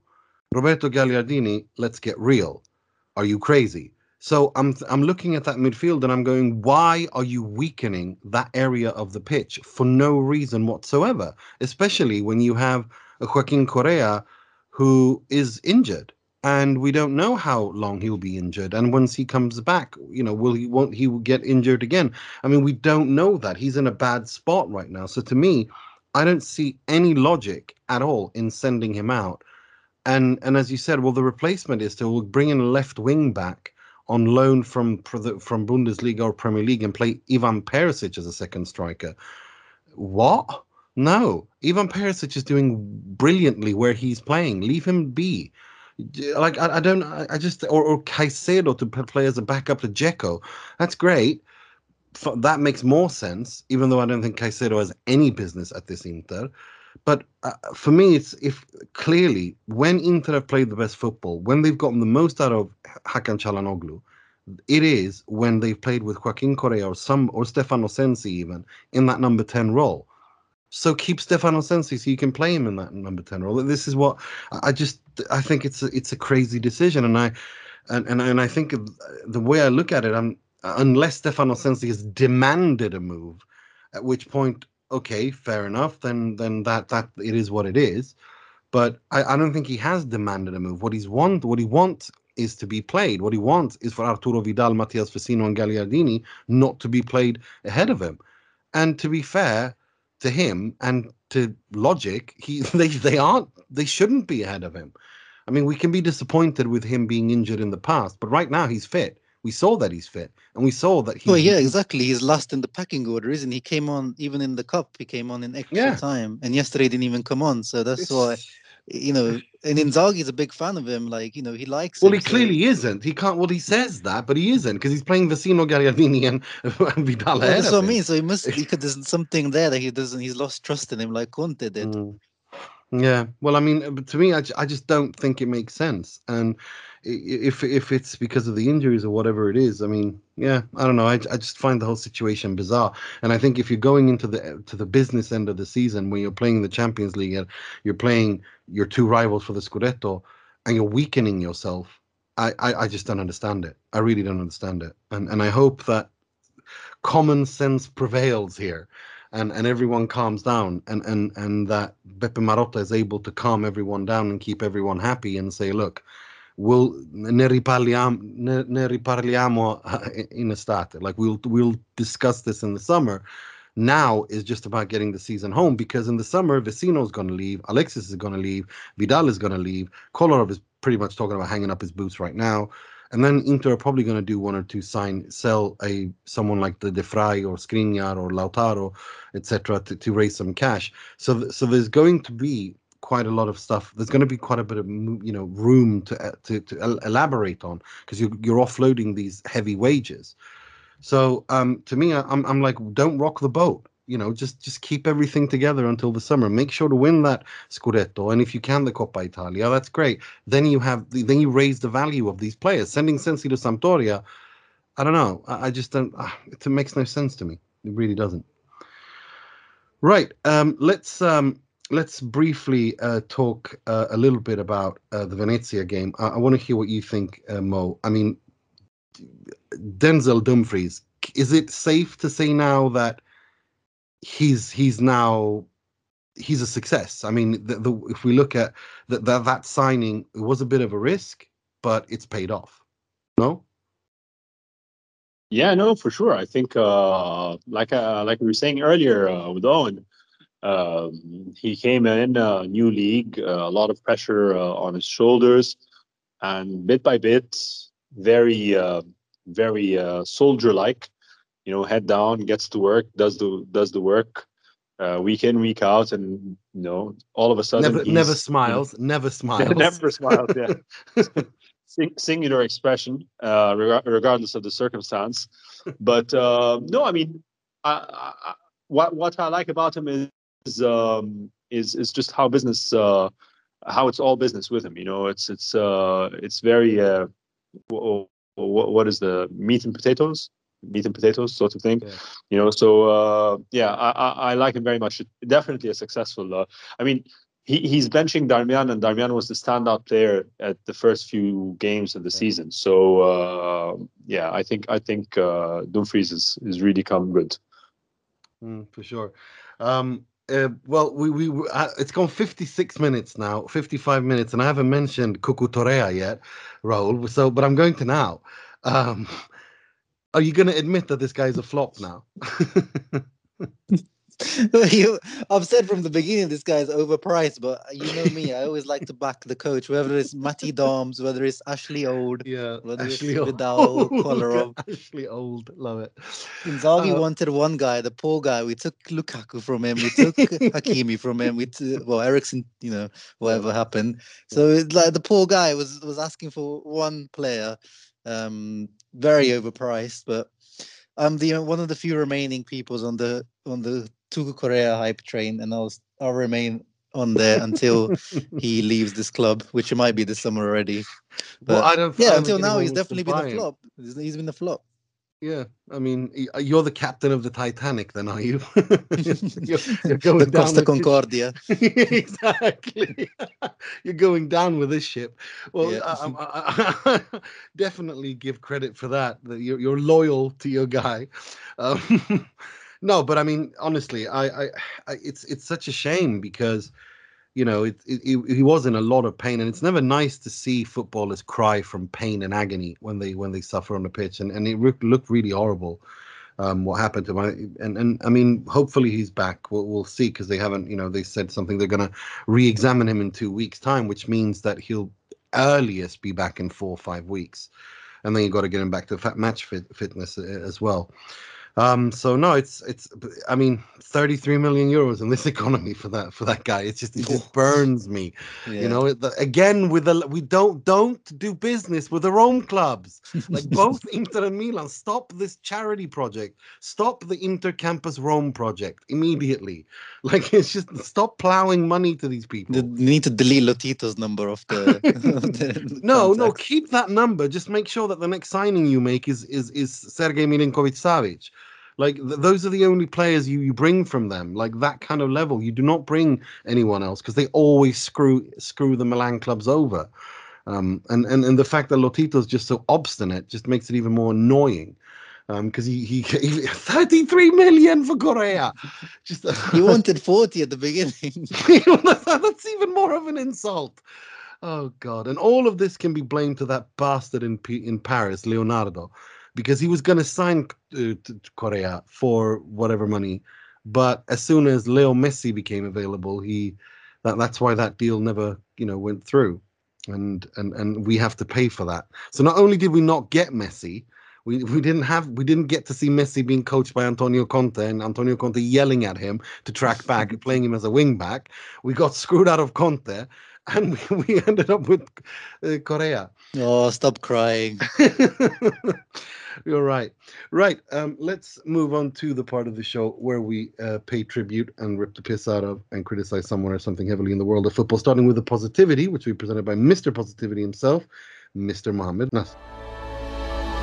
Roberto Gagliardini, let's get real. Are you crazy? So I'm I'm looking at that midfield and I'm going, why are you weakening that area of the pitch for no reason whatsoever? Especially when you have a Joaquin Correa who is injured and we don't know how long he'll be injured. And once he comes back, you know, will he won't he get injured again? I mean, we don't know that. He's in a bad spot right now. So to me, I don't see any logic at all in sending him out. And and as you said, well, the replacement is to bring in a left wing back on loan from from Bundesliga or Premier League and play Ivan Perisic as a second striker. What? No, Ivan Perisic is doing brilliantly where he's playing. Leave him be. Like I, I don't, I just or, or Caicedo to play as a backup to Dzeko. That's great. That makes more sense, even though I don't think Caicedo has any business at this Inter. But uh, for me, it's if clearly when Inter have played the best football, when they've gotten the most out of Hakan Çalhanoğlu, it is when they've played with Joaquin Correa or some or Stefano Sensi even in that number ten role. So keep Stefano Sensi so you can play him in that number ten role. This is what I just I think it's a, it's a crazy decision, and I and and, and I think the way I look at it, I'm unless Stefano Sensi has demanded a move, at which point okay, fair enough. Then then that that it is what it is. But I, I don't think he has demanded a move. What he's want what he wants is to be played. What he wants is for Arturo Vidal, Matias Vecino, and Gagliardini not to be played ahead of him. And to be fair to him and to logic, he they they aren't they shouldn't be ahead of him. I mean, we can be disappointed with him being injured in the past, but right now he's fit. We saw that he's fit, and we saw that he. Well, yeah, exactly. He's last in the packing order, isn't he? he came on even in the cup. He came on in extra yeah. time, and yesterday didn't even come on. So that's it's... why, you know, and Inzaghi's a big fan of him. Like, you know, he likes. Well, him, he so... clearly isn't. He can't. Well, he says that, but he isn't because he's playing Vecino, Gagliardini, and, and Vidal. Well, that's what I mean. So he must because there's something there that he doesn't. He's lost trust in him, like Conte did. Mm. Yeah. Well, I mean, uh, to me, I, I just don't think it makes sense, and if if it's because of the injuries or whatever it is, I mean, yeah, I don't know. I, I just find the whole situation bizarre. And I think if you're going into the uh, to the business end of the season when you're playing the Champions League and you're playing your two rivals for the Scudetto and you're weakening yourself, I, I, I just don't understand it. I really don't understand it. And and I hope that common sense prevails here and and everyone calms down and and and that Beppe Marotta is able to calm everyone down and keep everyone happy and say look we'll ne riparliamo, ne, ne riparliamo uh, in estate. Like we'll we'll discuss this in the summer. Now is just about getting the season home because in the summer Vecino is going to leave, Alexis is going to leave, Vidal is going to leave, Kolarov is pretty much talking about hanging up his boots right now. And then Inter are probably going to do one or two sign sell a someone like the De Vrij or Skriniar or Lautaro, etc. To, to raise some cash. So so there's going to be quite a lot of stuff. There's going to be quite a bit of you know room to uh, to, to elaborate on because you're you're offloading these heavy wages. So um, to me, I'm I'm like, don't rock the boat. You know, just just keep everything together until the summer. Make sure to win that Scudetto, and if you can, the Coppa Italia, that's great. Then you have then you raise the value of these players. Sending Sensi to Sampdoria, I don't know. I, I just don't. Uh, it makes no sense to me. It really doesn't. Right. Um, let's um, let's briefly uh, talk uh, a little bit about uh, the Venezia game. I, I want to hear what you think, uh, Mo. I mean, Denzel Dumfries. Is it safe to say now that he's he's now he's a success? I mean, the, the, if we look at that that signing, it was a bit of a risk, but it's paid off. No. Yeah, no, for sure. I think, uh, like uh, like we were saying earlier uh, with Owen, um, he came in a new league, uh, a lot of pressure uh, on his shoulders, and bit by bit, very, uh, very uh, soldier-like. You know, head down, gets to work, does the does the work, uh, week in, week out, and you know, all of a sudden, never, never smiles, never smiles, never smiles. Yeah. Sing, singular expression, uh, regardless of the circumstance. But no, I mean, I, I, what what I like about him is is um, is is just how business uh, how it's all business with him. You know, it's it's uh, it's very uh, what, what is the meat and potatoes meat and potatoes sort of thing yeah. you know so uh, yeah I, I, I like him very much definitely a successful uh, i mean he, he's benching Darmian, and Darmian was the standout player at the first few games of the yeah. season. So uh, yeah, I think I think uh, Dumfries is is really come good. Mm, for sure. Um, uh, well, we we uh, it's gone 56 minutes now, 55 minutes, and I haven't mentioned Tucu Correa yet, Raul. So, but I'm going to now. Um, are you going to admit that this guy's a flop now? you, I've said from the beginning this guy is overpriced, but you know me, I always like to back the coach, whether it's Matty Doms, whether it's Ashley Old, Yeah, whether Ashley it's Old. Vidal, Kolarov. Ashley Old, love it. Inzaghi Uh, wanted one guy, the poor guy. We took Lukaku from him. We took Hakimi from him. We took, well, Eriksen, you know, whatever happened. So it's like the poor guy was was asking for one player, um, very overpriced. But I'm the uh, one of the few remaining peoples on the on the Tucu Correa hype train, and I'll I'll remain on there until he leaves this club, which it might be this summer already. Well, But I don't. Yeah, until now he's definitely been a flop. He's been a flop. Yeah, I mean, uh, you're the captain of the Titanic, then are you? you're, you're going the down Costa with this- Concordia. exactly. You're going down with this ship. Well, Yeah. um, I, I, definitely give credit for that. That you're, you're loyal to your guy. Um, no, but I mean, honestly, I, I, I, it's it's such a shame because you know it, it, it- he was in a lot of pain, and it's never nice to see footballers cry from pain and agony when they when they suffer on the pitch, and and it re- looked really horrible um, what happened to him. And and I mean, hopefully he's back. We'll, we'll see because they haven't, you know, they said something. They're going to re-examine him in two weeks' time, which means that he'll earliest be back in four or five weeks, and then you've got to get him back to match fit, fitness uh, as well. Um, so no, it's it's. I mean, thirty-three million euros in this economy for that for that guy. It's just it just burns me. Yeah. You know, it, the, again with the we don't don't do business with the Rome clubs like both Inter and Milan. Stop this charity project. Stop the Intercampus Rome project immediately. Like it's just stop plowing money to these people. You need to delete Lotito's number of the. of the no, no, keep that number. Just make sure that the next signing you make is is is Sergei Milinkovic Savic. Like th- those are the only players you, you bring from them. Like that kind of level, you do not bring anyone else because they always screw screw the Milan clubs over. Um, and, and and the fact that Lotito's just so obstinate just makes it even more annoying. Because he, he, he 33 million for Correa. Just He wanted 40 at the beginning. that's even more of an insult. Oh God! And all of this can be blamed to that bastard in P- in Paris, Leonardo, because he was going to sign uh, for whatever money, but as soon as Leo Messi became available, he that that's why that deal never you know went through, and and and we have to pay for that. So not only did we not get Messi, we, we didn't have we didn't get to see Messi being coached by Antonio Conte and Antonio Conte yelling at him to track back playing him as a wing back. We got screwed out of Conte, and we, we ended up with uh, Correa. oh, stop crying. You're right. Right. Um, let's move on to the part of the show where we uh, pay tribute and rip the piss out of and criticize someone or something heavily in the world of football, starting with the positivity, which we presented by Mr. Positivity himself, Mr. Mohammed Nas.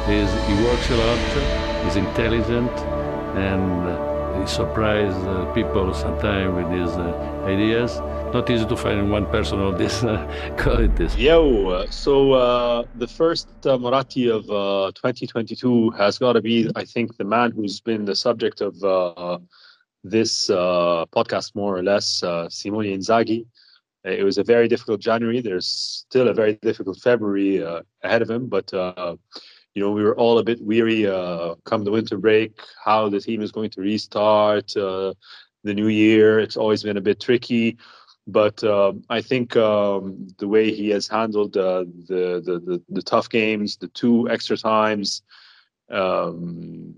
He's, he works a lot, he's intelligent, and uh, he surprises uh, people sometimes with his uh, ideas. Not easy to find one person of this uh, qualities. Yo, uh, so uh, the first uh, Moratti of uh, 2022 has got to be, I think, the man who's been the subject of uh, this uh, podcast, more or less, uh, Simone Inzaghi. It was a very difficult January. There's still a very difficult February ahead of him, but you know we were all a bit weary uh, come the winter break how the team is going to restart uh, the new year. It's always been a bit tricky but um, I think um, the way he has handled uh, the, the the the tough games, the two extra times, um,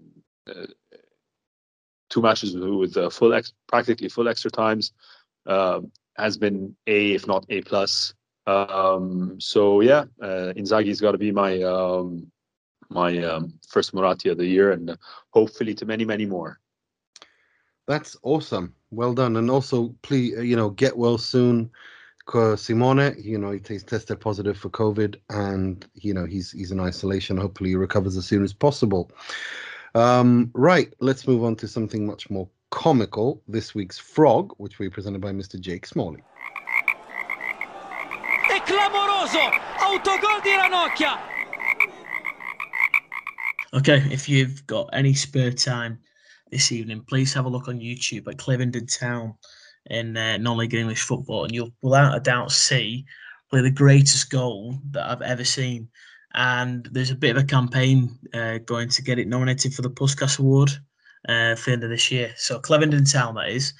uh, two matches with uh, full ex- practically full extra times, uh, has been a if not a plus. Um, so yeah, uh, Inzaghi's got to be my um, my um, first Moratti of the year, and hopefully to many many more. That's awesome. Well done. And also, please, uh, you know, get well soon. 'cause Simone, you know, he's tested positive for COVID, and you know he's he's in isolation. Hopefully, he recovers as soon as possible. Um, right, let's move on to something much more comical. This week's frog, which we presented by Mr. Jake Smalley. È clamoroso! Autogol di Ranocchia! Okay, if you've got any spare time this evening, please have a look on YouTube at Clivenden Town in uh, non-league English football, and you'll without a doubt see probably the greatest goal that I've ever seen. And there's a bit of a campaign uh, going to get it nominated for the Puskas Award uh, for the end of this year. So Clevenden Town, that is.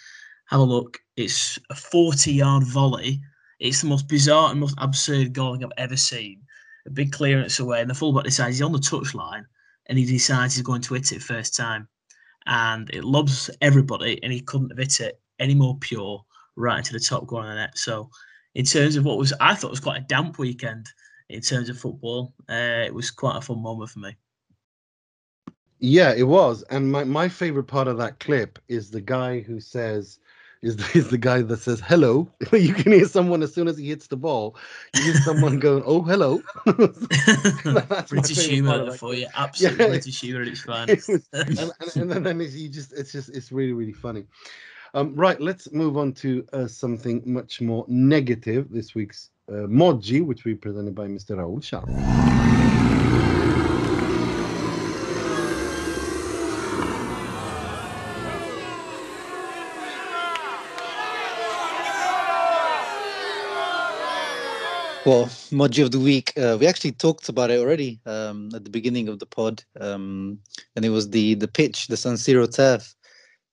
Have a look. It's a 40 yard volley. It's the most bizarre and most absurd goal I've ever seen. A big clearance away, and the fullback decides he's on the touchline and he decides he's going to hit it first time. And it lobs everybody, and he couldn't have hit it any more pure right into the top corner of the net. So, in terms of what was, I thought was quite a damp weekend in terms of football. Uh, it was quite a fun moment for me. Yeah, it was. And my, my favorite part of that clip is the guy who says, is the, is the guy that says hello. you can hear someone as soon as he hits the ball. You hear someone going, "Oh, hello." British humour for you, absolutely yeah. British humour. It's fun. And, and, and, then it's, you just, it's just, it's really, really funny. Um, right, let's move on to uh, something much more negative. This week's uh, Moggi, which we presented by Mr. Raul Shah. Well, Moggi of the week. Uh, we actually talked about it already um, at the beginning of the pod, um, and it was the the pitch, the San Siro turf.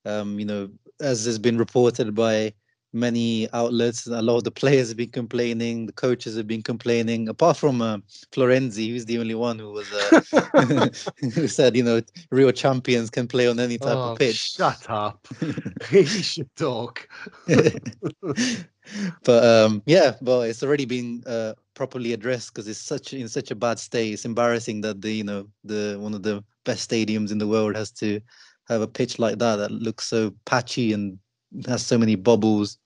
Um, you know, as has been reported by many outlets. A lot of the players have been complaining, the coaches have been complaining. Apart from uh, Florenzi, who's the only one who was uh, who said, you know, real champions can play on any type oh, of pitch. Shut up! he should talk. but um, yeah, well, it's already been uh, properly addressed because it's such in such a bad state. It's embarrassing that the you know the one of the best stadiums in the world has to have a pitch like that that looks so patchy and has so many bubbles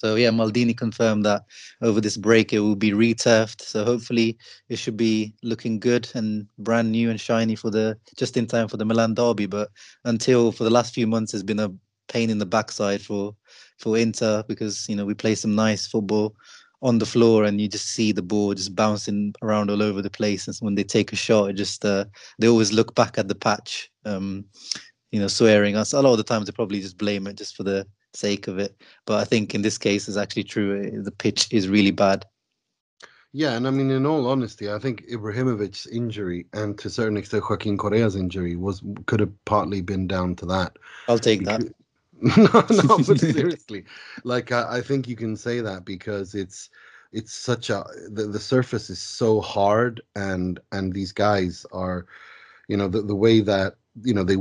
so yeah, Maldini confirmed that over this break it will be returfed. So hopefully it should be looking good and brand new and shiny for the just in time for the Milan derby. But until for the last few months, it's been a pain in the backside for for Inter because you know we play some nice football on the floor and you just see the ball just bouncing around all over the place. And when they take a shot, it just uh, they always look back at the patch. Um, you know, swearing us. A lot of the times they probably just blame it just for the sake of it. But I think in this case, it's actually true. Eh, the pitch is really bad. Yeah, and I mean, in all honesty, I think Ibrahimovic's injury and to a certain extent Joaquin Correa's injury was could have partly been down to that. I'll take that. no, no, but seriously, like I, I, think you can say that because it's it's such a the, the surface is so hard and and these guys are, you know, the the way that you know they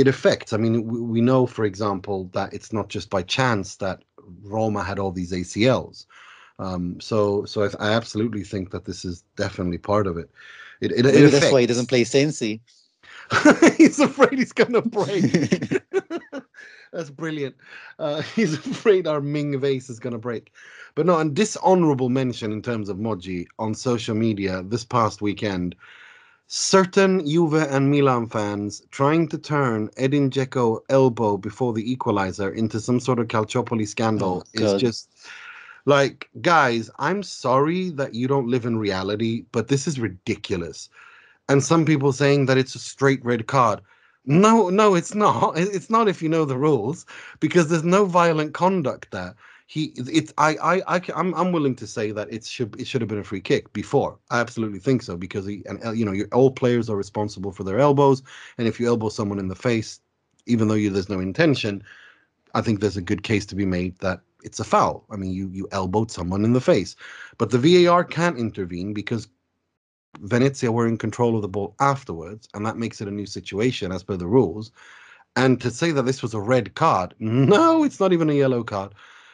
it affects. I mean we know for example that it's not just by chance that roma had all these acls um, so so I, I, absolutely think that this is definitely part of it. It, it, it that's why he doesn't play Sensi. he's afraid he's gonna break. That's brilliant. Uh, he's afraid our ming vase is gonna break. But no and dishonorable mention in terms of Moggi on social media this past weekend certain Juve and Milan fans trying to turn Edin Dzeko elbow before the equalizer into some sort of Calciopoli scandal oh, is just like, guys, I'm sorry that you don't live in reality, but this is ridiculous. And some people saying that it's a straight red card. No, no, it's not. It's not if you know the rules because there's no violent conduct there he it's I I I I'm I'm willing to say that it should it should have been a free kick before. I absolutely think so because he and uh, you know your, all players are responsible for their elbows, and if you elbow someone in the face, even though you there's no intention, I think there's a good case to be made that it's a foul. I mean, you you elbowed someone in the face, but the VAR can't intervene because Venezia were in control of the ball afterwards, and that makes it a new situation as per the rules. And to say that this was a red card, no, it's not even a yellow card.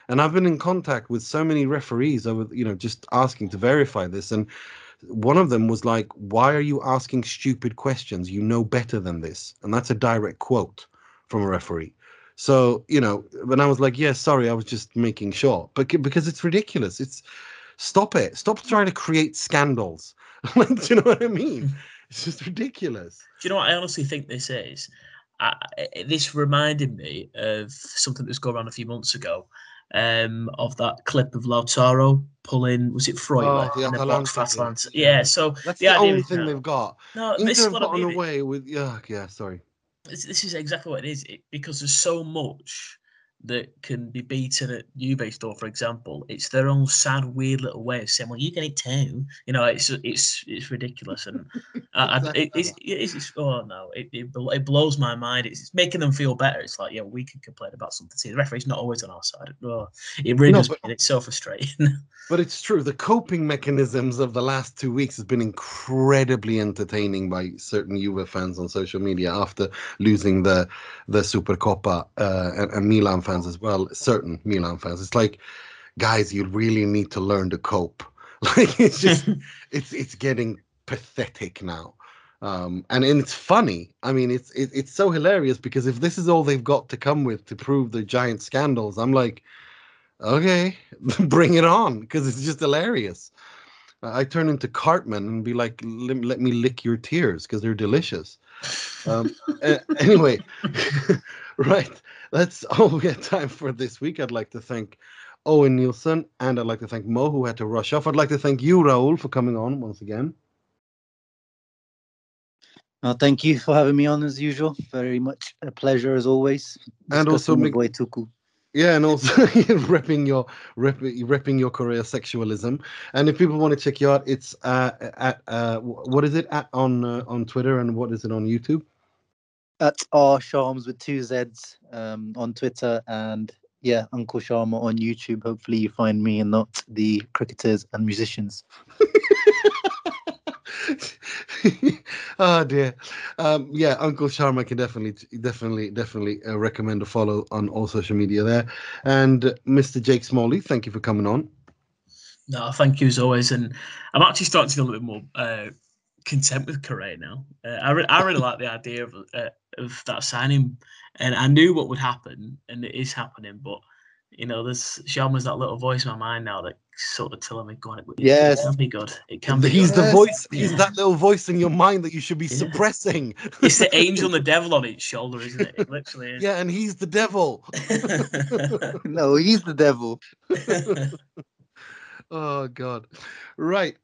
And I've been in contact with so many referees over, you know, just asking to verify this. And one of them was like, Why are you asking stupid questions? You know better than this. And that's a direct quote from a referee. So, you know, when I was like, Yeah, sorry, I was just making sure. But because it's ridiculous. It's stop it. Stop trying to create scandals. like, do you know what I mean? It's just ridiculous. Do you know what I honestly think this is? Uh, this reminded me of something that was going on a few months ago um, of that clip of Lautaro pulling was it Freuler oh, in the box? Yeah, so that's the, the only thing they've got. No, Inter this have gotten away with yeah, yeah. Sorry, this, this, is exactly what it is it, because there's so much that can be beaten at Juve store, for example, it's their own sad, weird little way of saying, "Well, you get it too." You know, it's it's it's ridiculous, and I, I, it, it's, it's, it's oh no, it, it it blows my mind. It's, it's making them feel better. It's like, yeah, we can complain about something. See, the referee's not always on our side. Oh, it really No, does. but- It's so frustrating. But it's true. The coping mechanisms of the last two weeks has been incredibly entertaining by certain Juve fans on social media after losing the the Supercoppa uh, and, and Milan fans as well. Certain Milan fans. It's like, guys, you really need to learn to cope. Like it's just it's it's getting pathetic now. Um, and, and it's funny. I mean, it's it, it's so hilarious because if this is all they've got to come with to prove the giant scandals, I'm like, okay, bring it on because it's just hilarious. I turn into Cartman and be like, let, let me lick your tears because they're delicious. Um, a- anyway, right, that's all we have time for this week. I'd like to thank Owen Nielsen and I'd like to thank Mo who had to rush off. I'd like to thank you, Raul, for coming on once again. Uh, thank you for having me on as usual. Very much a pleasure as always. And also my boy Tucu. Yeah, and also repping your repping, repping your career sexualism. And if people want to check you out, it's uh, at uh, what is it at on uh, on Twitter and what is it on YouTube? At R Sharms with two Z's um, on Twitter and yeah, Uncle Sharma on YouTube. Hopefully you find me and not the cricketers and musicians. oh dear. Um, yeah, Uncle Sharma can definitely, definitely, definitely uh, recommend a follow on all social media there. And uh, Mr. Jake Smalley, thank you for coming on. No, thank you as always. And I'm actually starting to feel a bit more uh, content with Correa now. Uh, I, re- I really like the idea of uh, of that signing, and I knew what would happen, and it is happening. But you know, there's Sharma's that little voice in my mind now that sort of telling me, "Go on, it, Yes. it can be good. It can be." He's good. the voice. He's Yeah. that little voice in your mind that you should be Yeah. suppressing. It's the angel and the devil on each shoulder, isn't it? It literally is. Yeah, and he's the devil. no, he's the devil. Oh God! Right.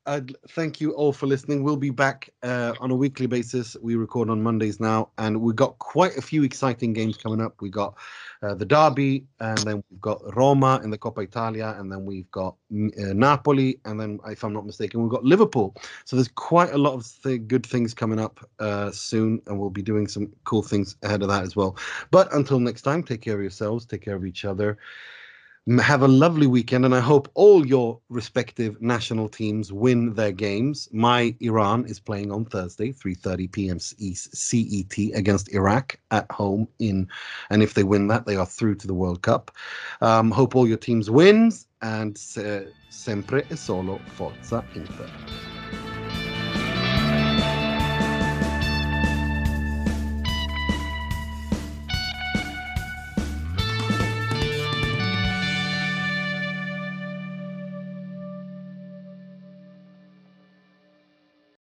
Thank you all for listening. We'll be back uh, on a weekly basis. We record on Mondays now, and we've got quite a few exciting games coming up. We got uh, the Derby, and then we've got Roma in the Coppa Italia, and then we've got mm, uh, Napoli, and then, if I'm not mistaken, we've got Liverpool. So there's quite a lot of th- good things coming up uh, soon, and we'll be doing some cool things ahead of that as well. But until next time, take care of yourselves, take care of each other. Have a lovely weekend, and I hope all your respective national teams win their games. My Iran is playing on Thursday, 3:30 p.m. CET against Iraq at home in, and if they win that, they are through to the World Cup. Um, hope all your teams wins, and se- sempre e solo forza Inter.